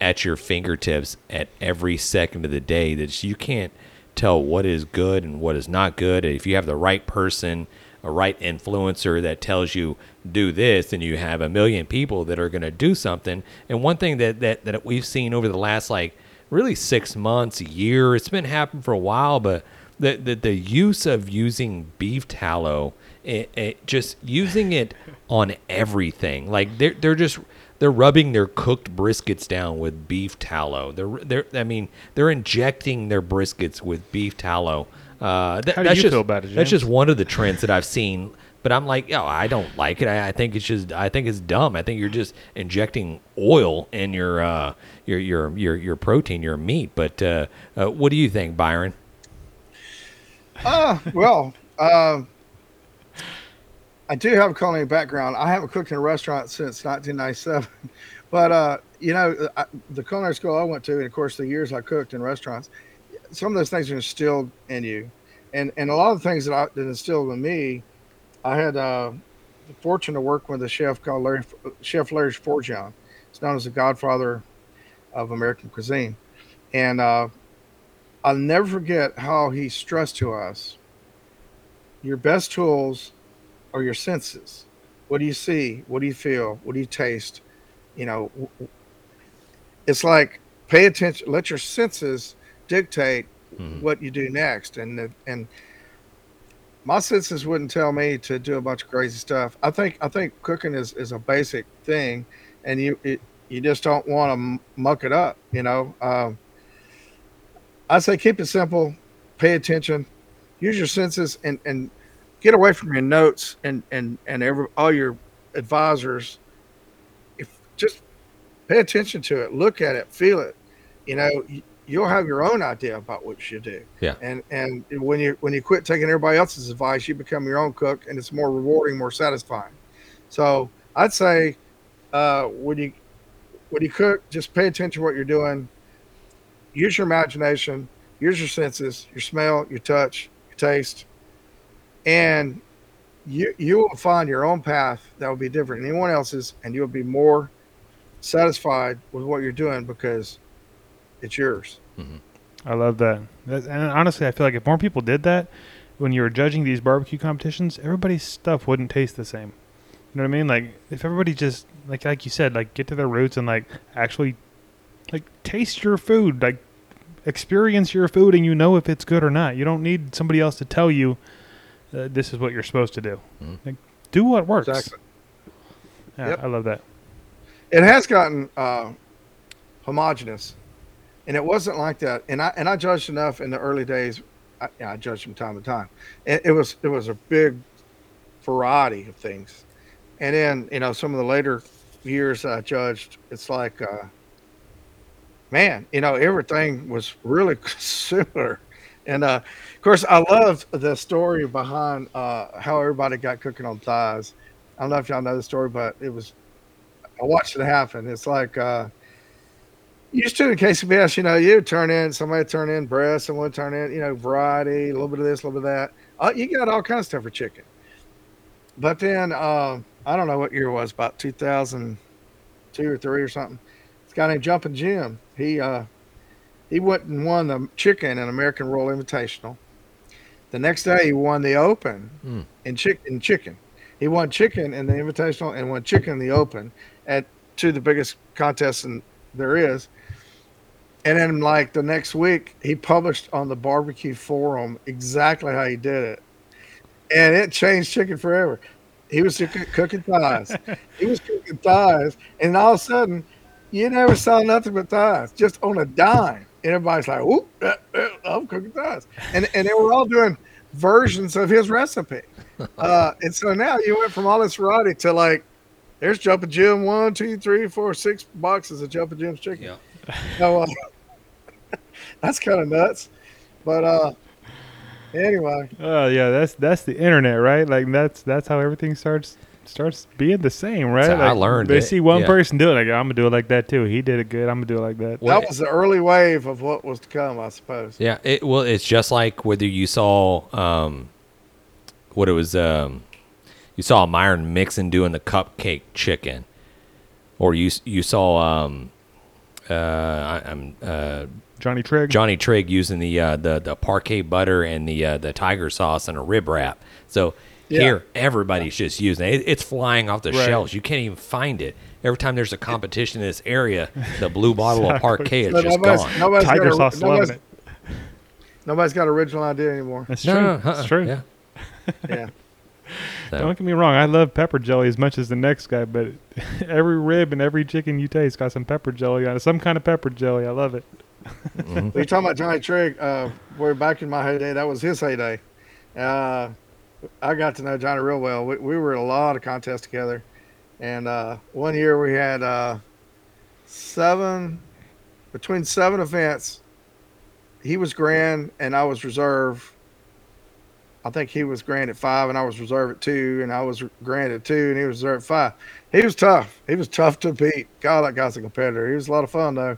at your fingertips at every second of the day that you can't tell what is good and what is not good. If you have the right person, a right influencer that tells you do this, and you have a million people that are going to do something. And one thing that, that that we've seen over the last like really six months, a year, it's been happening for a while, but the the, the use of using beef tallow, it, it just using it on everything, like they're they're just they're rubbing their cooked briskets down with beef tallow. They're they're I mean they're injecting their briskets with beef tallow. Uh, that, How do that's you just, feel about it, James? That's just one of the trends that I've seen. But I'm like, yo, I don't like it. I, I think it's just, I think it's dumb. I think you're just injecting oil in your, uh, your, your, your, your protein, your meat. But uh, uh, what do you think, Byron? Uh, well, um, I do have a culinary background. I haven't cooked in a restaurant since 1997, *laughs* but uh, you know, I, the culinary school I went to, and of course, the years I cooked in restaurants, some of those things are instilled in you, and and a lot of the things that I that instilled in me, I had uh, the fortune to work with a chef called Larry, Chef Larry Forgione. He's known as the Godfather of American cuisine, and uh, I'll never forget how he stressed to us your best tools are your senses, what do you see? What do you feel? What do you taste? You know, it's like pay attention. Let your senses dictate Mhm. what you do next. And the- and my senses wouldn't tell me to do a bunch of crazy stuff. I think I think cooking is, is a basic thing, and you it, you just don't want to muck it up. You know, um, I say keep it simple, pay attention, use your senses, and and get away from your notes and and and every all your advisors. If just pay attention to it, look at it, feel it. You know, you'll have your own idea about what you should do. Yeah. And and when you when you quit taking everybody else's advice, you become your own cook, and it's more rewarding, more satisfying. So I'd say uh, when you when you cook, just pay attention to what you're doing. Use your imagination, use your senses, your smell, your touch, your taste, and you you will find your own path that will be different than anyone else's, and you'll be more satisfied with what you're doing because it's yours. Mm-hmm. I love that. That- And honestly, I feel like if more people did that, when you were judging these barbecue competitions, everybody's stuff wouldn't taste the same. You know what I mean? Like if everybody just like like you said, like get to their roots and like actually like taste your food, like experience your food, and you know if it's good or not. You don't need somebody else to tell you uh, this is what you're supposed to do. Mhm. Like do what works. Exactly. Yeah, Yep. I love that. It has gotten uh, homogenous, and it wasn't like that. And I and I judged enough in the early days. I, I judged from time to time. It, it was it was a big variety of things, and then you know some of the later years I judged. It's like, uh, man, you know everything was really *laughs* similar. And uh, of course, I loved the story behind uh, how everybody got cooking on thighs. I don't know if y'all know the story, but it was I watched it happen. It's like uh used to in KCBS, you know, you turn in somebody turn in breast, someone turn in, you know, variety, a little bit of this, a little bit of that. Uh, you got all kinds of stuff for chicken. But then uh, I don't know what year it was, about 2002 or three or something. This guy named Jumping Jim. He uh, he went and won the chicken in American Royal Invitational. The next day, he won the Open Mm. in chicken. Chicken. He won chicken in the Invitational and won chicken in the Open at two of the biggest contests in, there is. And then, like the next week, he published on the barbecue forum exactly how he did it, and it changed chicken forever. He was cooking thighs. *laughs* he was cooking thighs, and all of a sudden, you never saw nothing but thighs, just on a dime. And everybody's like, "Whoop, uh, uh, I'm cooking thighs," and and they were all doing versions of his recipe. *laughs* Uh, and so now you went from all this variety to like, there's Jumping Jim one, two, three, four, six boxes of Jumping Jim's chicken. Yeah. *laughs* So, uh, *laughs* that's kind of nuts. But uh, anyway, Oh yeah, that's that's the internet, right? Like that's that's how everything starts starts being the same, right? how I learned They it, see one yeah. person do it, like I'm gonna do it like that too. He did it good. I'm gonna do it like that. Well, that was the early wave of what was to come, I suppose. Yeah, it well, it's just like whether you saw um, what it was. Um, you saw Myron Mixon doing the cupcake chicken, or you you saw um, uh, I, I'm uh, Johnny Trigg. Johnny Trigg using the uh, the the Parkay butter and the uh, the tiger sauce and a rib wrap. So Yeah. here, everybody's just using it. It's flying off the Right. shelves. You can't even find it. Every time there's a competition in this area, the blue bottle of Exactly. Parkay is So just nobody's, gone. nobody's Tiger got sauce, nobody's, it. nobody's got original idea anymore. That's true. no, uh-uh, That's true. Yeah. Yeah. *laughs* So- Don't get me wrong. I love pepper jelly as much as the next guy, but *laughs* every rib and every chicken you taste got some pepper jelly on it. Some kind of pepper jelly. I love it. Mhm. You're talking about Johnny Trigg. Uh, way back in my heyday, that was his heyday. Uh, I got to know Johnny real well. We, we were at a lot of contests together, and uh, one year we had uh, seven between seven events. He was grand, and I was reserve. I think he was grand at five, and I was reserve at two, and I was grand at two, and he was reserve at five. He was tough. He was tough to beat. God, that guy's a competitor. He was a lot of fun though.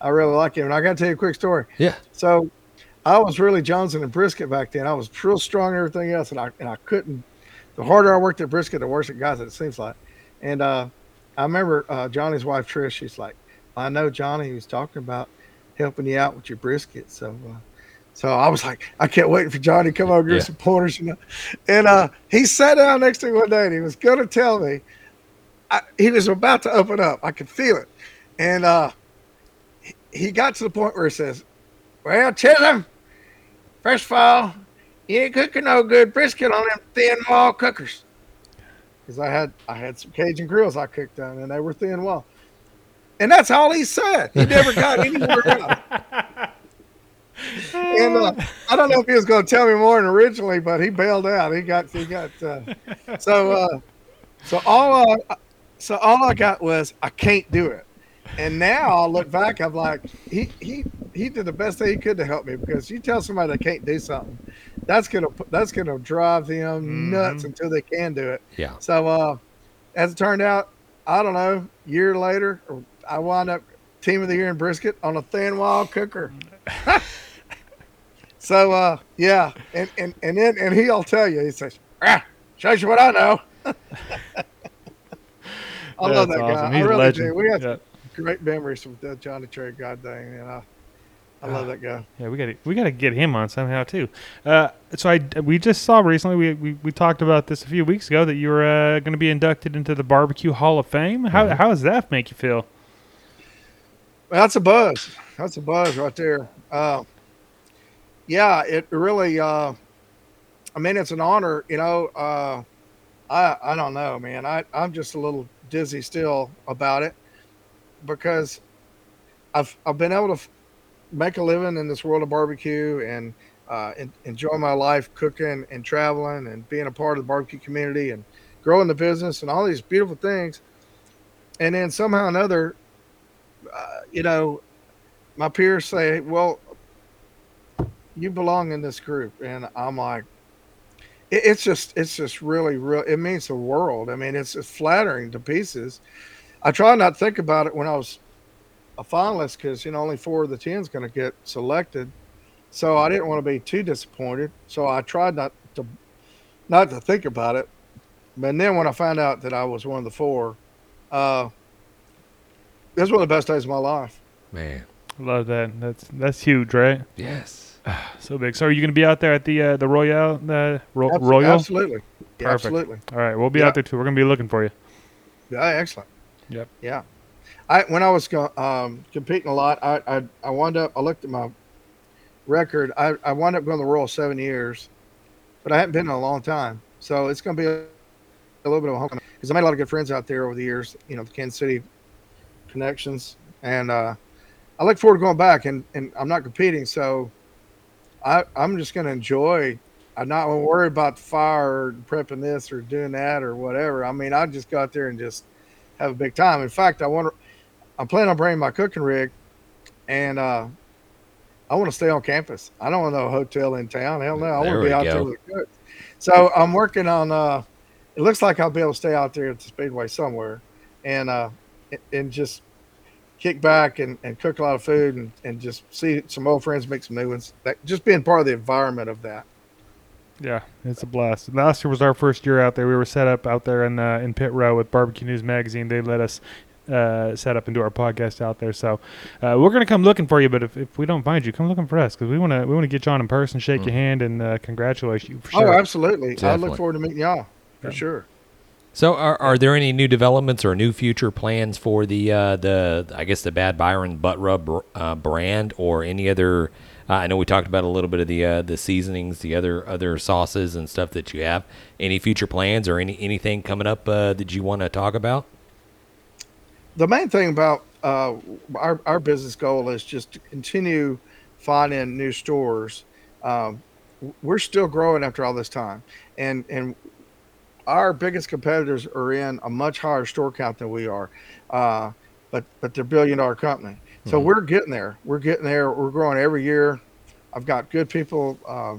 I really like him, and I got to tell you a quick story. Yeah. So I was really Johnson and brisket back then. I was real strong and everything else, and I and I couldn't. The harder I worked at brisket, the worse it got. It seems like. And uh, I remember uh, Johnny's wife Trish. She's like, "I know Johnny was talking about helping you out with your brisket, so uh, So I was like, I kept waiting for Johnny to come over Yeah. some pointers, you know. And uh, he sat down next to me one day and he was going to tell me. I, he was about to open up. I could feel it, and uh, he- got to the point where he says, "Well, Chism, first of all, you ain't cooking no good brisket on them thin wall cookers." Because I had I had some Cajun grills I cooked on, and they were thin wall. And that's all he said. He never got anywhere else. *laughs* And uh, I don't know if he was going to tell me more than originally, but he bailed out. He got he got uh, so uh, so all uh, so all I got was I can't do it. And now I look back, I'm like he he he did the best thing he could to help me because you tell somebody they can't do something, that's gonna that's gonna drive them nuts until they can do it. Yeah. So uh, as it turned out, I don't know, year later, I wound up team of the year in brisket on a thin wall cooker. *laughs* so uh, yeah, and and and then and he'll tell you, he says, ah, shows you what I know. *laughs* I love That's that awesome. guy. He's I really legend. do. We have Yeah. Great memories with that Johnny Trigg. God dang, and I, I love that guy. Yeah, we got to we got to get him on somehow too. Uh, so I we just saw recently we, we, we talked about this a few weeks ago that you were uh, going to be inducted into the Barbecue Hall of Fame. How how does that make you feel? Well, that's a buzz. That's a buzz right there. Uh, yeah, it really. Uh, I mean, it's an honor. You know, uh, I I don't know, man. I I'm just a little dizzy still about it because I've I've been able to make a living in this world of barbecue and uh, en- enjoy my life cooking and traveling and being a part of the barbecue community and growing the business and all these beautiful things. And then somehow or another, uh, you know, my peers say, "Well, you belong in this group," and I'm like, it, "It's just, it's just really, real. It means the world. I mean, it's, it's flattering to pieces." I try not to think about it when I was a finalist because you know only four of the ten is going to get selected, so I didn't want to be too disappointed. So I tried not to, not to think about it. But then when I found out that I was one of the four, uh, it was one of the best days of my life. Man. Love that. That's that's huge, right? Yes. *sighs* So big. So are you going to be out there at the uh, the Royale the Ro- Abs- Royal? Absolutely. Perfect. absolutely. All right, we'll be Yeah. out there too. We're going to be looking for you. Yeah, excellent. Yep. Yeah. I when I was um, competing a lot, I, I I wound up. I looked at my record. I I wound up going to the Royal seven years, but I hadn't been in a long time. So it's going to be a, a little bit of a homecoming because I made a lot of good friends out there over the years. You know, the Kansas City connections, and uh, I look forward to going back. And and I'm not competing, so I I'm just going to enjoy. I'm not going to worry about the fire or prepping this or doing that or whatever. I mean, I just go out there and just have a big time. In fact, I want to. I'm planning on bringing my cooking rig, and uh, I want to stay on campus. I don't want no hotel in town. Hell no, I want to be out go. there with the cooks. So I'm working on. Uh, it looks like I'll be able to stay out there at the speedway somewhere, and uh, and- and just kick back and, and cook a lot of food and, and just see some old friends, make some new ones. That just being part of the environment of that. Yeah, it's a blast. Last year was our first year out there. We were set up out there in uh, in Pit Row with Barbecue News Magazine. They let us uh, set up and do our podcast out there. So uh, we're gonna come looking for you. But if, if we don't find you, come looking for us because we wanna we wanna get you on in person, shake your hand, and uh, congratulate you for sure. Oh, absolutely. I look forward to meeting y'all for Yeah. sure. So, are, are there any new developments or new future plans for the uh, the I guess the Bad Byron butt rub uh, brand or any other? Uh, I know we talked about a little bit of the uh, the seasonings, the other other sauces and stuff that you have. Any future plans or any anything coming up uh, that you want to talk about? the main thing about uh, our our business goal is just to continue finding new stores. Um, we're still growing after all this time, and and our biggest competitors are in a much higher store count than we are, uh, but but they're billion dollar company. So we're getting there. We're getting there. We're growing every year. I've got good people uh,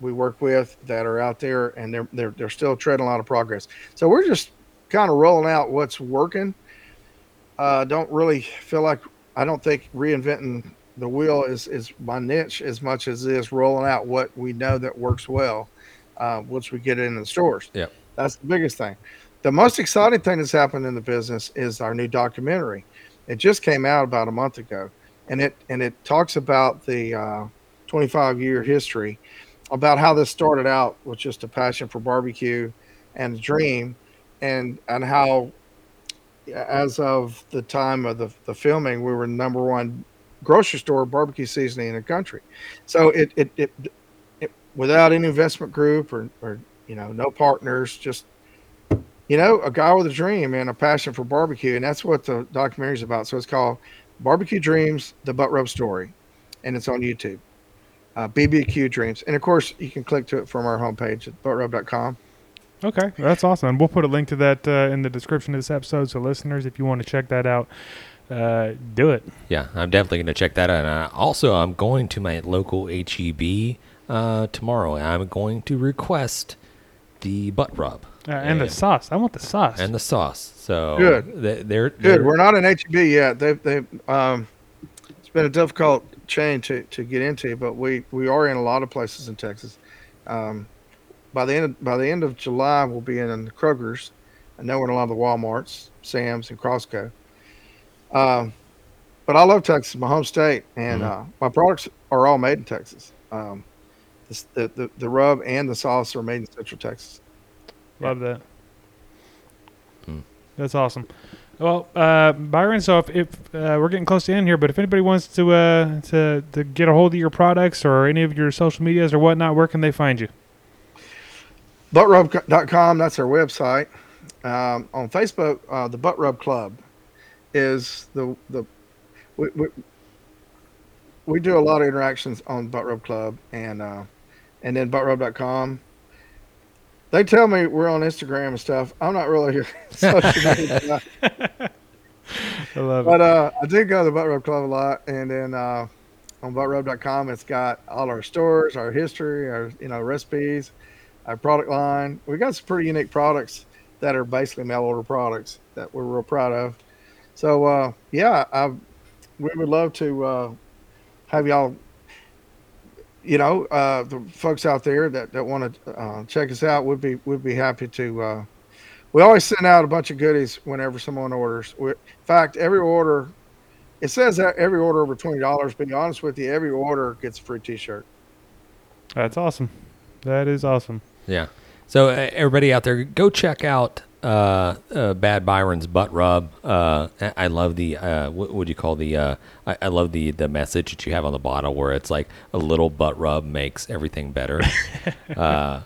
we work with that are out there, and they're they're they're still treading a lot of progress. So we're just kind of rolling out what's working uh, don't really feel like I don't think reinventing the wheel is is my niche as much as it is rolling out what we know that works well uh, once we get it in the stores. Yep. That's the biggest thing. The most exciting thing that's happened in the business is our new documentary. It just came out about a month ago, and it and it talks about the uh, 25 year history about how this started out with just a passion for barbecue and a dream, and and how as of the time of the, the filming, we were number one grocery store barbecue seasoning in the country. So it it, it, it without any investment group or, or you know no partners, just you know a guy with a dream and a passion for barbecue, and that's what the documentary is about. So it's called Barbecue Dreams: The Butt Rub Story, and it's on YouTube. Uh, BBQ Dreams, and of course you can click to it from our homepage at buttrub.com. Okay, that's awesome. We'll put a link to that uh, in the description of this episode, so listeners, if you want to check that out, uh, do it. Yeah, I'm definitely going to check that out. And I, also, I'm going to my local HEB uh, tomorrow. and I'm going to request the butt rub Uh, and the sauce. I want the sauce. and the sauce. So Good. they- They're, Good. they're- We're not in HB yet. They've they've um, it's been a difficult chain to, to get into, but we, we are in a lot of places in Texas. Um, by the end of, by the end of July, we'll be in the Kroger's. I know we're in a lot of the WalMarts, Sam's, and Costco. Um, but I love Texas, my home state, and uh, my products are all made in Texas. Um, the, the, the the rub and the sauce are made in Central Texas. Love that. Hmm. That's awesome. Well, uh, Byron, so if, if uh, we're getting close to the end here, but if anybody wants to, uh, to to get a hold of your products or any of your social medias or whatnot, where can they find you? buttrub.com that's our website um, on facebook uh, the butt rub club is the the we, we, we do a lot of interactions on butt rub club and uh, and then buttrub.com they tell me we're on instagram and stuff i'm not really *laughs* social media. *laughs* I love but uh, i do go to the butt rub club a lot and then uh, on buttrub.com it's got all our stores our history our you know recipes our product line. We got some pretty unique products that are basically mail order products that we're real proud of. So uh, yeah, I we would love to uh, have y'all. You know, uh, the folks out there that, that want to uh, check us out would be would be happy to. Uh, we always send out a bunch of goodies whenever someone orders. We, in fact, every order, it says that every order over twenty dollars. Be honest with you, every order gets a free T-shirt. That's awesome. That is awesome. Yeah. So uh, everybody out there, go check out uh, uh, Bad Byron's butt rub. Uh, I- love the uh, what would you call the? Uh, I, I love the the message that you have on the bottle where it's like a little butt rub makes everything better. *laughs* uh,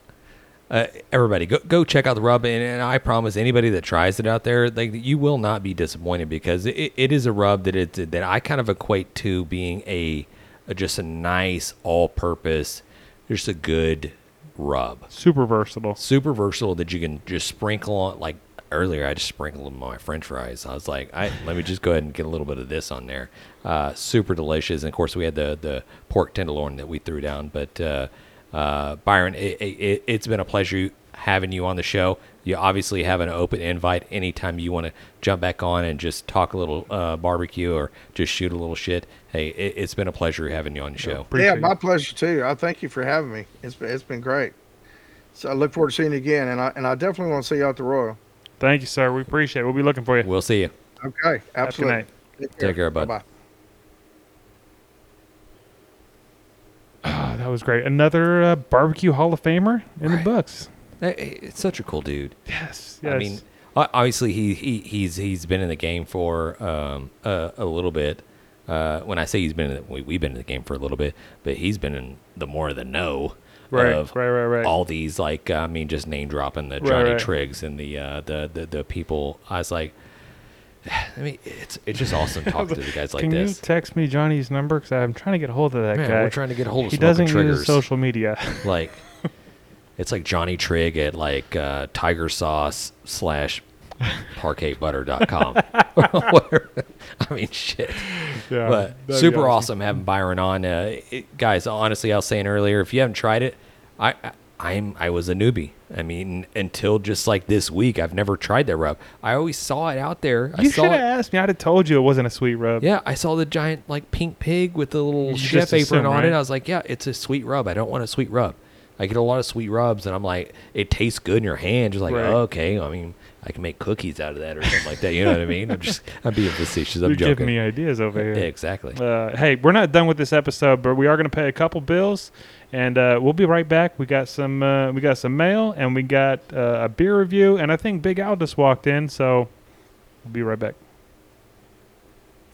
uh, everybody, go go check out the rub, and, and I promise anybody that tries it out there, like you will not be disappointed because it, it is a rub that it that I kind of equate to being a, a just a nice all-purpose, just a good rub. Super versatile. super versatile that you can just sprinkle on like earlier i just sprinkled them on my french fries. I was like i let me just go ahead and get a little bit of this on there. Uh, super delicious and of course we had the the pork tenderloin that we threw down but uh, uh, byron it, it, it's been a pleasure having you on the show you obviously have an open invite anytime you want to jump back on and just talk a little uh, barbecue or just shoot a little shit hey it, it's been a pleasure having you on the show Appreciate yeah, my pleasure too. I thank you for having me. It's been, it's been great. So I look forward to seeing you again, and I and I definitely want to see you at the Royal. Thank you, sir. We appreciate it. We'll be looking for you. we'll see you Okay, Have a good absolutely. night. Take care, bud. Bye. Ah, that was great. Another uh, barbecue Hall of Famer in the books. It's such a cool dude Yes. I mean, obviously he, he he's he's been in the game for um, a, a little bit. Uh, when I say he's been in the, we, we've been in the game for a little bit, but he's been in the more than know Right, of right, right, right. all these like I mean just name dropping the Johnny right. Triggs and the, uh, the the the people. I was like, *sighs* I mean it's it's just awesome talking to *laughs* the guys like Can this. you text me Johnny's number? Because I'm trying to get a hold of that Man, guy. we're trying to get a hold of he doesn't Triggers. use social media. like *laughs* it's like Johnny Trigg at like uh, Tiger Sauce slash parkaybutter.com. *laughs* I mean, shit. yeah, but super awesome. having Byron on. Uh, it, guys, honestly, I was saying earlier, if you haven't tried it, I, I I'm I was a newbie. I mean, until just like this week, I've never tried that rub. I always saw it out there. I You should have asked me. I'd have told you it wasn't a sweet rub. Yeah, I saw the giant like pink pig with the little You chef apron assume, on right? it. I was like, yeah, it's a sweet rub. I don't want a sweet rub. I get a lot of sweet rubs, and I'm like, it tastes good in your hand. Just like, Right. oh, okay. I mean, I can make cookies out of that or something like that. You know what I mean? I'm just *laughs* I'm being facetious. I'm You're joking. giving me ideas over here. Yeah, exactly. Uh, hey, we're not done with this episode, but we are going to pay a couple bills, and uh, we'll be right back. We got some, uh, we got some mail, and we got uh, a beer review, and I think Big Al just walked in, so we'll be right back.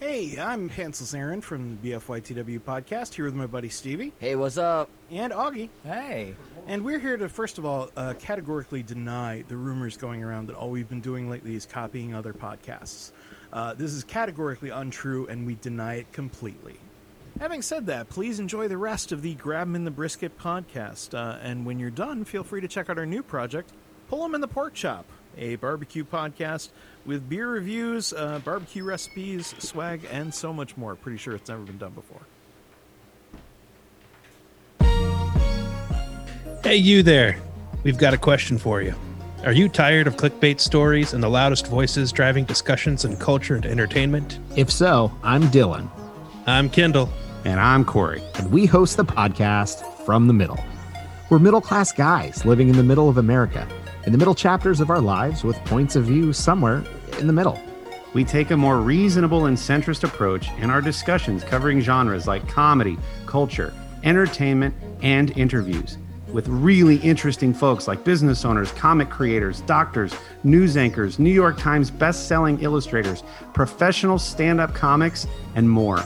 Hey, I'm Hansel Zarin from the BFYTW podcast here with my buddy Stevie Hey, what's up? and Augie. Hey. And we're here to, first of all, uh, categorically deny the rumors going around that all we've been doing lately is copying other podcasts. Uh, this is categorically untrue, and we deny it completely. Having said that, please enjoy the rest of the Grab 'em in the Brisket podcast. Uh, and when you're done, feel free to check out our new project, Pull 'em in the Pork Chop, a barbecue podcast with beer reviews, uh, barbecue recipes, swag, and so much more. Pretty sure it's never been done before. Hey, you there. We've got a question for you. Are you tired of clickbait stories and the loudest voices driving discussions in culture and entertainment? If so, I'm Dylan. I'm Kendall. And I'm Corey. And we host the podcast From the Middle. We're middle class guys living in the middle of America, in the middle chapters of our lives with points of view somewhere in the middle. We take a more reasonable and centrist approach in our discussions covering genres like comedy, culture, entertainment, and interviews with really interesting folks like business owners, comic creators, doctors, news anchors, New York Times best-selling illustrators, professional stand-up comics, and more.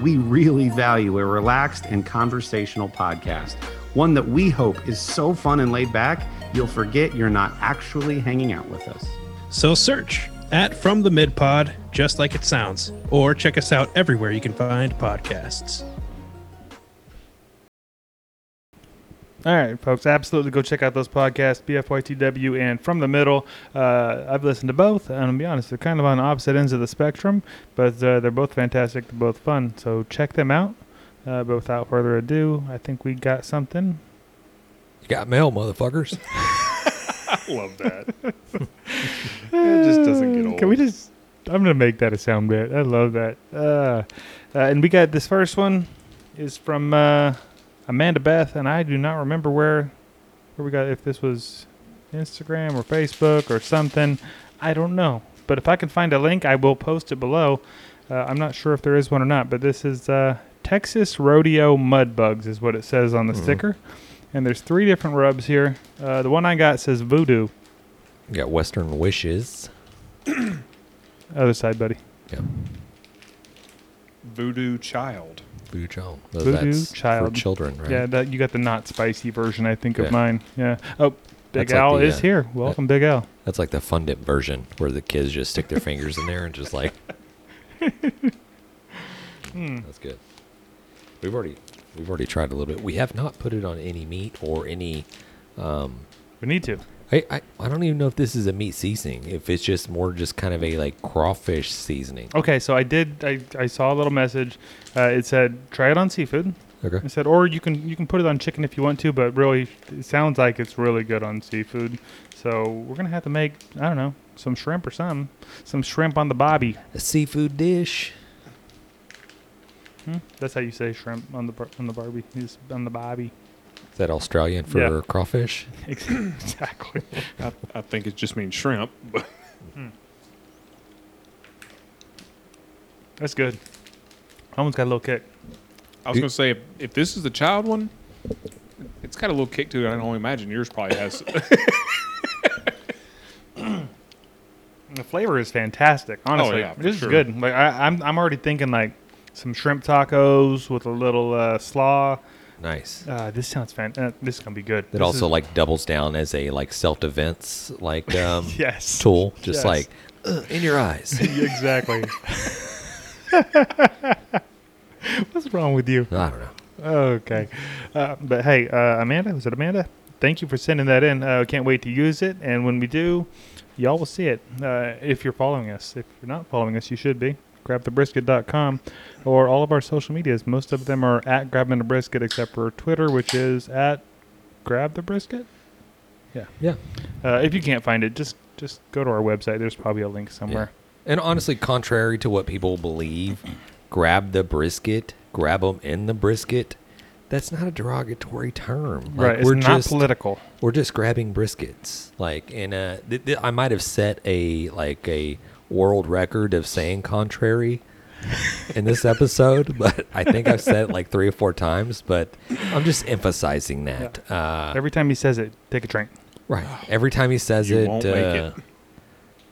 We really value a relaxed and conversational podcast, one that we hope is so fun and laid back, you'll forget you're not actually hanging out with us. So search at From the Mid Pod, just like it sounds, or check us out everywhere you can find podcasts. All right, folks, absolutely go check out those podcasts, BFYTW and From the Middle. Uh, I've listened to both, and I'll be honest, they're kind of on opposite ends of the spectrum, but uh, they're both fantastic. They're both fun, so check them out. Uh, but without further ado, I think we got something. You got mail, motherfuckers. *laughs* *laughs* I love that. *laughs* it just doesn't get old. Can we just? I'm gonna make that a sound bit. I love that. Uh, uh, and we got this first one is from uh, Amanda Beth, and I do not remember where where we got if this was Instagram or Facebook or something. I don't know, but if I can find a link, I will post it below. Uh, I'm not sure if there is one or not, but this is uh, Texas Rodeo Mud Bugs is what it says on the sticker. And there's three different rubs here. Uh, the one I got says Voodoo. You got Western Wishes. *clears throat* Other side, buddy. Yeah. Voodoo Child. Voodoo Child. Well, Voodoo that's Child. For children, right? Yeah, that, you got the not spicy version, I think, Yeah. of mine. Yeah. Oh, Big That's like Al the, is uh, here. Welcome, Big Al. That's like the Fun Dip version where the kids just stick their fingers in there and just like. *laughs* Hmm. That's good. We've already we've already tried a little bit. We have not put it on any meat or any. Um, We need to. I, I I don't even know if this is a meat seasoning. If it's just more just kind of a like crawfish seasoning. Okay, so I did. I, I saw a little message. Uh, it said try it on seafood. Okay. It said, or you can you can put it on chicken if you want to, but really, it sounds like it's really good on seafood. So we're gonna have to make I don't know some shrimp or something, some shrimp on the bobby. A seafood dish. Hmm? That's how you say shrimp on the bar- on the barbie. Is on the bobby. Is that Australian for Yeah. crawfish? *laughs* exactly. I, I think it just means shrimp, but That's good. Almost got a little kick. I was going to say if, if this is the child one, it's got a little kick to it. I can only imagine yours probably has. *laughs* The flavor is fantastic. Honestly, Oh, yeah, for this sure. is good. Like I, I'm, I'm already thinking like some shrimp tacos with a little uh, slaw. Nice. Uh, this sounds fan. Uh, this is gonna be good. It This also is- like doubles down as a like self defense like *laughs* um yes, tool, just Yes. like "Ugh, in your eyes. *laughs* exactly. *laughs* What's wrong with you? I don't know. Okay, uh, but hey, uh, Amanda, was it Amanda? Thank you for sending that in. Uh, can't wait to use it, and when we do, y'all will see it. Uh, if you're following us, if you're not following us, you should be. GrabTheBrisket.com or all of our social medias. Most of them are at Grab 'em in the Brisket, except for Twitter, which is at Grab the Brisket. Yeah, Yeah. Uh, if you can't find it, just just go to our website. There's probably a link somewhere. And honestly, contrary to what people believe, grab the brisket, grab them in the brisket. That's not a derogatory term. Like, right. It's we're not just, political. We're just grabbing briskets. Like, and uh, th- th- I might have set a like a world record of saying contrary in this episode, *laughs* but I think I've said it like three or four times. But I'm just emphasizing that. Uh, Every time he says it, take a drink. right. Every time he says You it, won't uh, make it.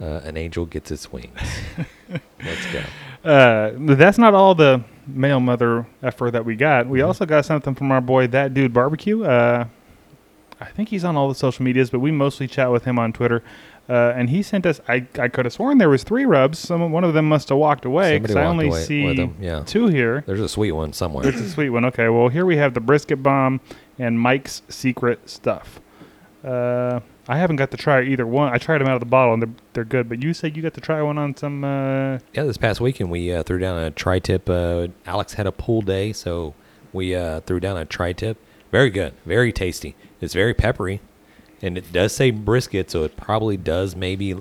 Uh, an angel gets its wings. *laughs* Let's go. Uh, but that's not all the male mother effort that we got. We also got something from our boy that dude barbecue. Uh, I think he's on all the social medias, but we mostly chat with him on Twitter. Uh, and he sent us. I, I could have sworn there was three rubs. Some one of them must have walked away because I only see yeah. two here. There's a sweet one somewhere. There's a sweet one. Okay, well here we have the brisket bomb and Mike's secret stuff. Uh, I haven't got to try either one. I tried them out of the bottle and they're they're good. But you said you got to try one on some. Uh, Yeah, this past weekend we uh, threw down a tri-tip. Uh, Alex had a pool day, so we uh, threw down a tri-tip. Very good, very tasty. It's very peppery, and it does say brisket, so it probably does maybe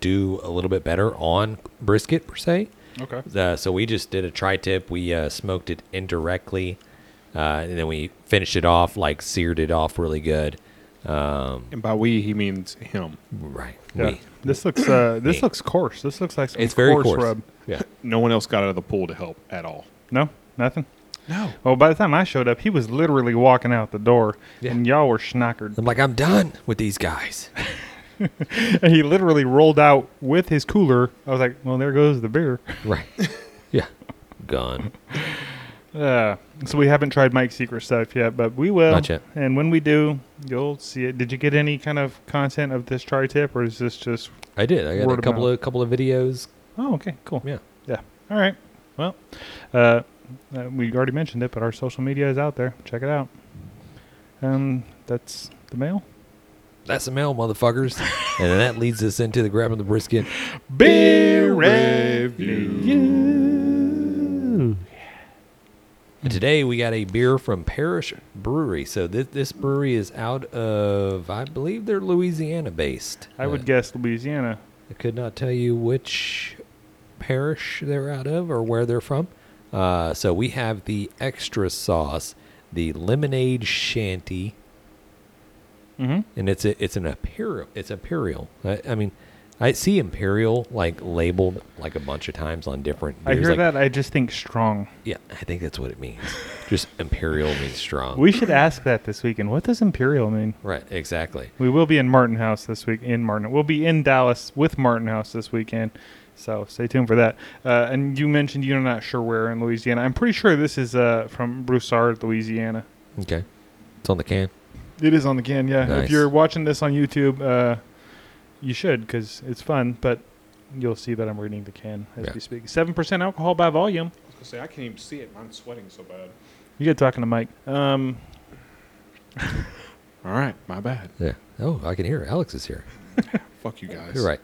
do a little bit better on brisket per se. okay. Uh, so we just did a tri-tip. We uh, smoked it indirectly, uh, and then we finished it off like seared it off really good. Um, And by we, he means him. right. Yeah. We, This looks uh, this looks coarse. This looks like some it's very coarse, coarse. rub. Yeah. *laughs* No one else got out of the pool to help at all. No, nothing. No. Well, by the time I showed up, he was literally walking out the door, Yeah. and y'all were schnockered. I'm like, I'm done with these guys. *laughs* and he literally rolled out with his cooler. I was like, well, there goes the beer. Right. *laughs* yeah. Gone. Uh, so we haven't tried Mike's secret stuff yet, but we will. Not yet. And when we do, you'll see it. Did you get any kind of content of this tri-tip, or is this just? I did. I got Word a couple of couple of videos. Oh, okay, cool. Yeah. Yeah. All right. Well, uh, uh, we already mentioned it, but our social media is out there. Check it out. Um, that's the mail. That's the mail, motherfuckers. *laughs* and that leads us into the Grab 'em in the Brisket. Beer review. And today we got a beer from Parish Brewery. So this this brewery is out of I believe they're Louisiana based. I would Uh, guess Louisiana. I could not tell you which parish they're out of or where they're from. Uh, so we have the extra sauce, the lemonade shanty, Mm-hmm. and it's a, it's an imperial. It's imperial. I, I mean, I see imperial like labeled like a bunch of times on different. I hear like- that. I just think strong. Yeah, I think that's what it means. Just imperial means strong. We should ask that this weekend. What does imperial mean? right, exactly. We will be in Martin House this week. In Martin, we'll be in Dallas with Martin House this weekend. So stay tuned for that. Uh, and you mentioned you're not sure where in Louisiana. I'm pretty sure this is uh, from Broussard, Louisiana. Okay, it's on the can. It is on the can, yeah. Nice. If you're watching this on YouTube, uh, you should because it's fun. But you'll see that I'm reading the can as Yeah. we speak. Seven percent alcohol by volume. I was gonna say I can't even see it. Mine's sweating so bad. You get talking to Mike. Um, *laughs* All right, my bad. Yeah. Oh, I can hear. Alex is here. *laughs* Fuck you guys. You're right.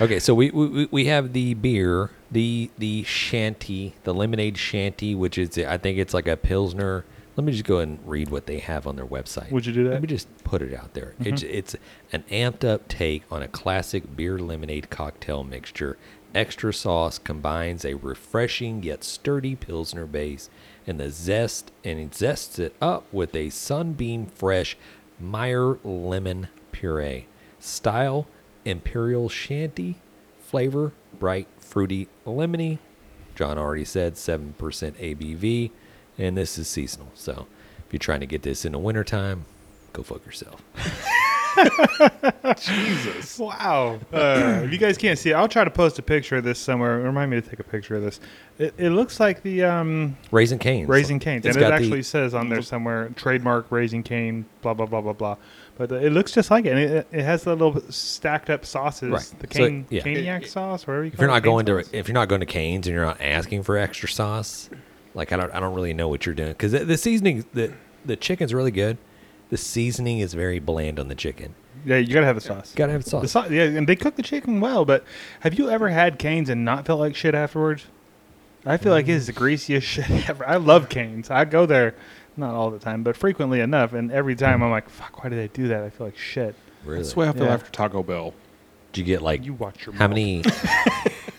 Okay, so we, we we have the beer, the the shanty, the lemonade shanty, which is I think it's like a pilsner. Let me just go ahead and read what they have on their website. Would you do that? Mm-hmm. me just put it out there. It's it's an amped up take on a classic beer lemonade cocktail mixture. Extra sauce combines a refreshing yet sturdy pilsner base and the zest and it zests it up with a sunbeam fresh Meyer lemon puree. Style imperial shanty. Flavor bright, fruity, lemony. John already said 7% ABV, and this is seasonal. So if you're trying to get this in the wintertime, go fuck yourself. *laughs* Jesus. Wow. Uh, if you guys can't see it, I'll try to post a picture of this somewhere. Remind me to take a picture of this. It, it looks like the um, Raisin Canes. Raising Canes. It's and it got the- actually says on there somewhere trademark Raising Cane, blah, blah, blah, blah, blah. But it looks just like it. And it, it has the little stacked up sauces. Right. The So, cane, yeah. caniac sauce, whatever you if you're it. not cane going to sauce. if you're not going to Canes and you're not asking for extra sauce, like I don't I don't really know what you're doing because the, the seasoning the the chicken's really good. The seasoning is very bland on the chicken. Yeah, you got to have the sauce. Gotta have sauce. The sauce. Yeah, and they cook the chicken well, but have you ever had canes and not felt like shit afterwards? I feel like it's the greasiest *laughs* shit ever. I love canes. I go there, not all the time, but frequently enough, and every time I'm like, fuck, why did they do that? I feel like shit. Really? That's the way I feel Yeah. after Taco Bell. Do you get like You watch your how mouth. many? *laughs*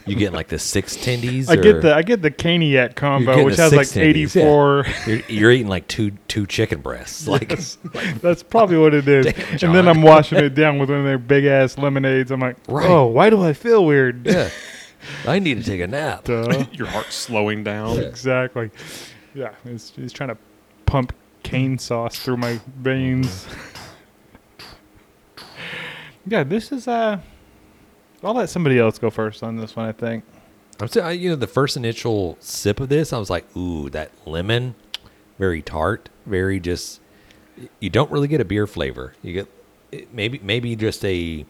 You get like the six tendies. I or get the I get the caniac combo, getting which the has like six tendies, yeah. 84. You're, you're eating like two two chicken breasts. Like *laughs* That's probably what it is. *laughs* Damn, and then John. I'm washing it down with one of their big ass lemonades. I'm like, Right. oh, why do I feel weird? yeah, I need to take a nap. Duh. Your heart's slowing down. exactly. Yeah, it's, it's trying to pump cane sauce through my veins. *laughs* yeah, this is uh. I'll let somebody else go first on this one. I think. I'm saying, you know, the first initial sip of this, I was like, ooh, that lemon, very tart, very just. You don't really get a beer flavor. You get maybe maybe just a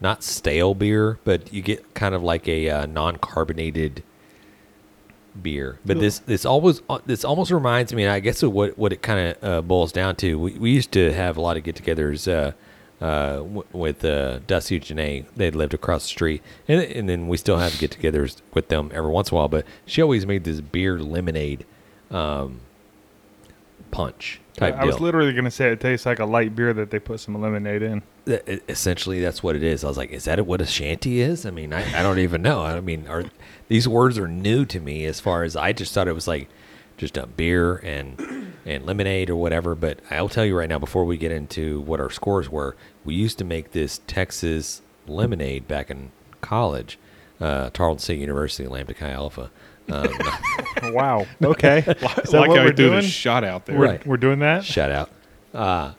not stale beer, but you get kind of like a uh, non-carbonated beer. But this this always this almost reminds me. I guess of what what it kind of uh, boils down to. We, we used to have a lot of get-togethers. Uh, uh, w- with uh, Dusty and Janae, they lived across the street, and and then we still have get-togethers with them every once in a while. But she always made this beer lemonade um, punch type I was literally gonna say it tastes like a light beer that they put some lemonade in. Essentially that's what it is. I was like, is that what a shanty is? I mean, I, I don't even know. I mean, are these words are new to me as far as I just thought it was like just a beer and and lemonade or whatever. But I'll tell you right now, before we get into what our scores were, we used to make this Texas lemonade back in college, uh, Tarleton State University, Lambda Chi Alpha. Um, *laughs* Wow. Okay. *laughs* Is that like what how we're threw doing? the shot out there. We're, Right. we're doing that. Shout out. Uh,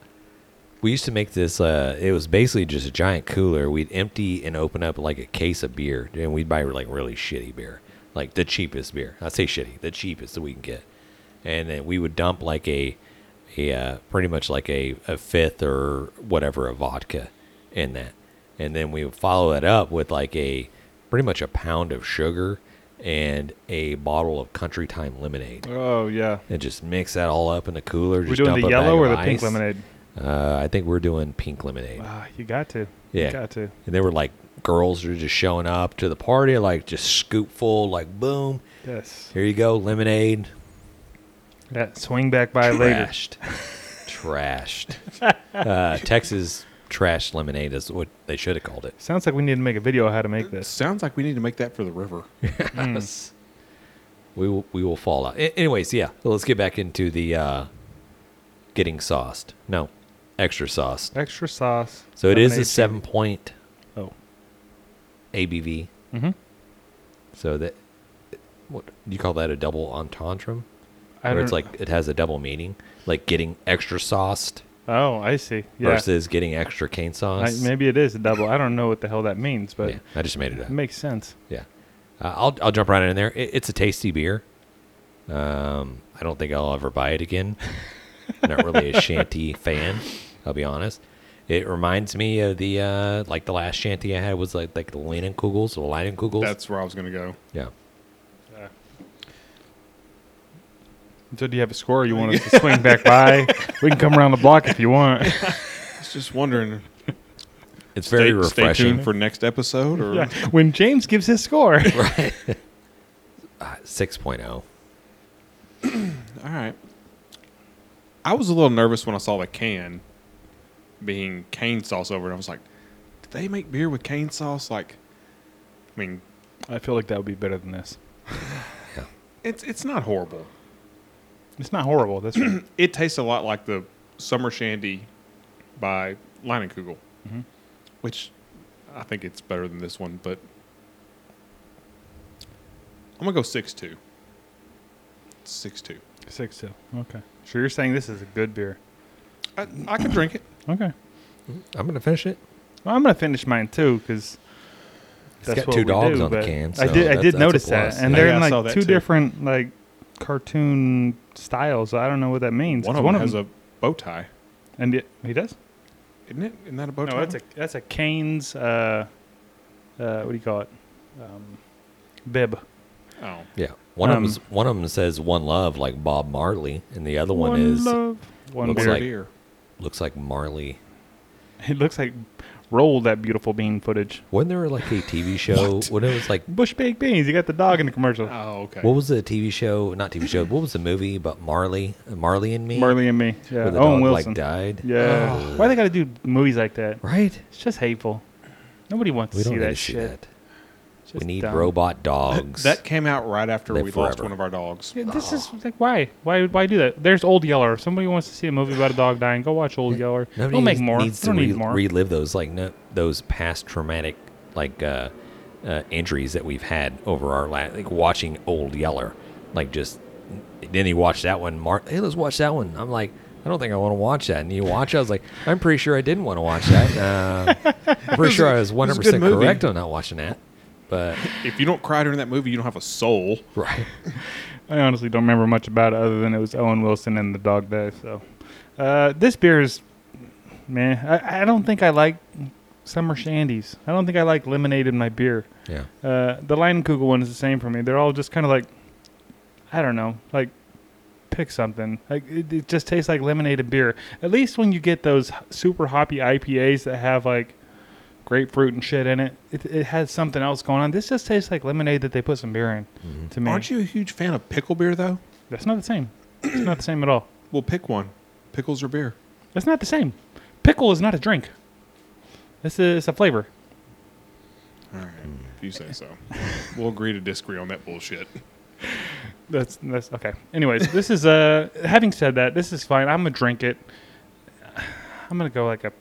we used to make this. Uh, it was basically just a giant cooler. We'd empty and open up like a case of beer, and we'd buy like really shitty beer, like the cheapest beer. I say shitty, the cheapest that we can get, and then we would dump like a, a uh, pretty much like a, a fifth or whatever of vodka in that, and then we would follow it up with like a pretty much a pound of sugar and a bottle of country time lemonade Oh yeah. and just mix that all up in the cooler. We're doing the yellow or the pink lemonade. Uh, I think we're doing pink lemonade. Ah, you got to. Yeah. You got to. And they were like girls are just showing up to the party, like just scoop full, like boom, Yes. here you go, lemonade. That swing back by later. Trashed, trashed. *laughs* Uh, Texas trash lemonade is what they should have called it. Sounds like we need to make a video of how to make this. Sounds like we need to make that for the river. *laughs* Yes. We will we will fall out. A- anyways, yeah. So let's get back into the uh, getting sauced. No, extra sauced. Extra sauce. So it is a seven point Oh. ABV. Mm-hmm. So that what do you call that a double entendre? I Where it's like it has a double meaning, like getting extra sauced Oh, I see. Yeah. versus getting extra cane I, sauce. maybe it is a double. I don't know what the hell that means, but yeah, I just made it up. it makes sense. Yeah, uh, I'll I'll jump right in there. It, it's a tasty beer. Um, I don't think I'll ever buy it again. *laughs* Not really a shanty fan. I'll be honest. It reminds me of the uh, like the last shanty I had was like like the Leinenkugels, the Leinenkugels. That's where I was going to go. yeah. So do you have a score? You want *laughs* us to swing back by? We can come around the block if you want. *laughs* I was just wondering. It's very stay, Stay refreshing. tuned for next episode, or yeah. When James gives his score. *laughs* right. Uh, 6.0. *clears throat* all right. I was a little nervous when I saw the can being cane sauce over it. I was like, did they make beer with cane sauce? Like, I mean, I feel like that would be better than this. yeah. *sighs* it's it's not horrible. It's not horrible. That's *clears throat* right. It tastes a lot like the Summer Shandy by Leinenkugel, Mm-hmm. which I think it's better than this one, but I'm gonna go six two. Six two. six two. Okay. So you're saying this is a good beer? I, I could drink it. *clears throat* Okay. I'm going to finish it. Well, I'm gonna finish mine too because It's got two dogs on the can. I did. I did notice that, and Yeah, they're yeah, in like two too. different like cartoon styles. I don't know what that means. One of them one has them, a bow tie, and it, he does. isn't it? Isn't that a bow tie? No, that's a that's a Cane's. Uh, uh, what do you call it? Um, bib. oh, Yeah. One Um, of them one of them says one love like Bob Marley and the other one, One is love. One looks beer. like- beer. looks like Marley. It looks like roll that beautiful bean footage. Wasn't there like a TV *laughs* show when it was like Bush baked beans. You got the dog in the commercial. Oh, okay. what was the TV show? Not TV show. What was the movie about Marley? Marley and me. Marley and me. Yeah. Where the Owen dog Wilson. like died. Yeah. Why they got to do movies like that? Right. It's just hateful. Nobody wants We to don't see need that to see shit. that. We need dumb. robot dogs. That came out right after Live we lost one of our dogs. Yeah, this is like why? Why? Why do that? There's Old Yeller. If somebody wants to see a movie about a dog dying, go watch Old Yeller. Nobody We'll make needs- more. Needs We don't to need more. relive those like no, those past traumatic like uh, uh, injuries that we've had over our la- like watching Old Yeller, like just. Then he watched that one. Mark, hey, let's watch that one. I'm like, I don't think I want to watch that. And you watch it. I was like, I'm pretty sure I didn't want to watch that. Uh, I'm *laughs* pretty sure I was 100 percent correct on not watching that. But *laughs* If you don't cry during that movie, you don't have a soul. right, *laughs* I honestly don't remember much about it other than it was Owen Wilson and the dog day. So, uh, this beer is, man, I, I don't think I like summer shandies. I don't think I like lemonade in my beer. yeah. Uh, the Leinenkugel one is the same for me. They're all just kind of like, I don't know, like pick something. Like it, it just tastes like lemonade and beer. At least when you get those super hoppy IPAs that have like grapefruit and shit in it, it, it has something else going on. This just tastes like lemonade that they put some beer in. To me, Aren't you a huge fan of pickle beer, though? That's not the same. It's not the same at all. *clears throat* Well, pick one. Pickles or beer? That's not the same. Pickle is not a drink. This is a flavor. All right, if you say so. we'll agree to disagree on that bullshit. *laughs* That's that's okay. Anyways, this is uh having said that, this is fine. I'm gonna drink it. I'm gonna go like a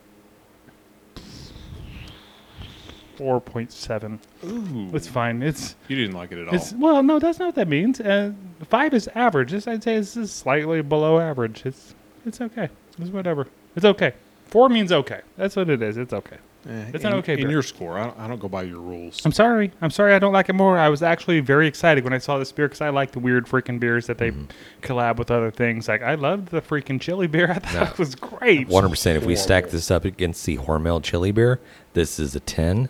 four point seven. Ooh, It's fine. It's you didn't like it at all. it's well, no, that's not what that means. Uh, five is average. This I'd say this is slightly below average. It's it's okay. It's whatever. It's okay. Four means okay. That's what it is. It's okay. Eh, it's in, an okay In beer. your score, I don't, I don't go by your rules. I'm sorry. I'm sorry. I don't like it more. I was actually very excited when I saw this beer because I like the weird freaking beers that they collab with other things. Like I loved the freaking chili beer. *laughs* I thought No. it was great. 100%. If we stack this up against the Hormel chili beer, this is a 10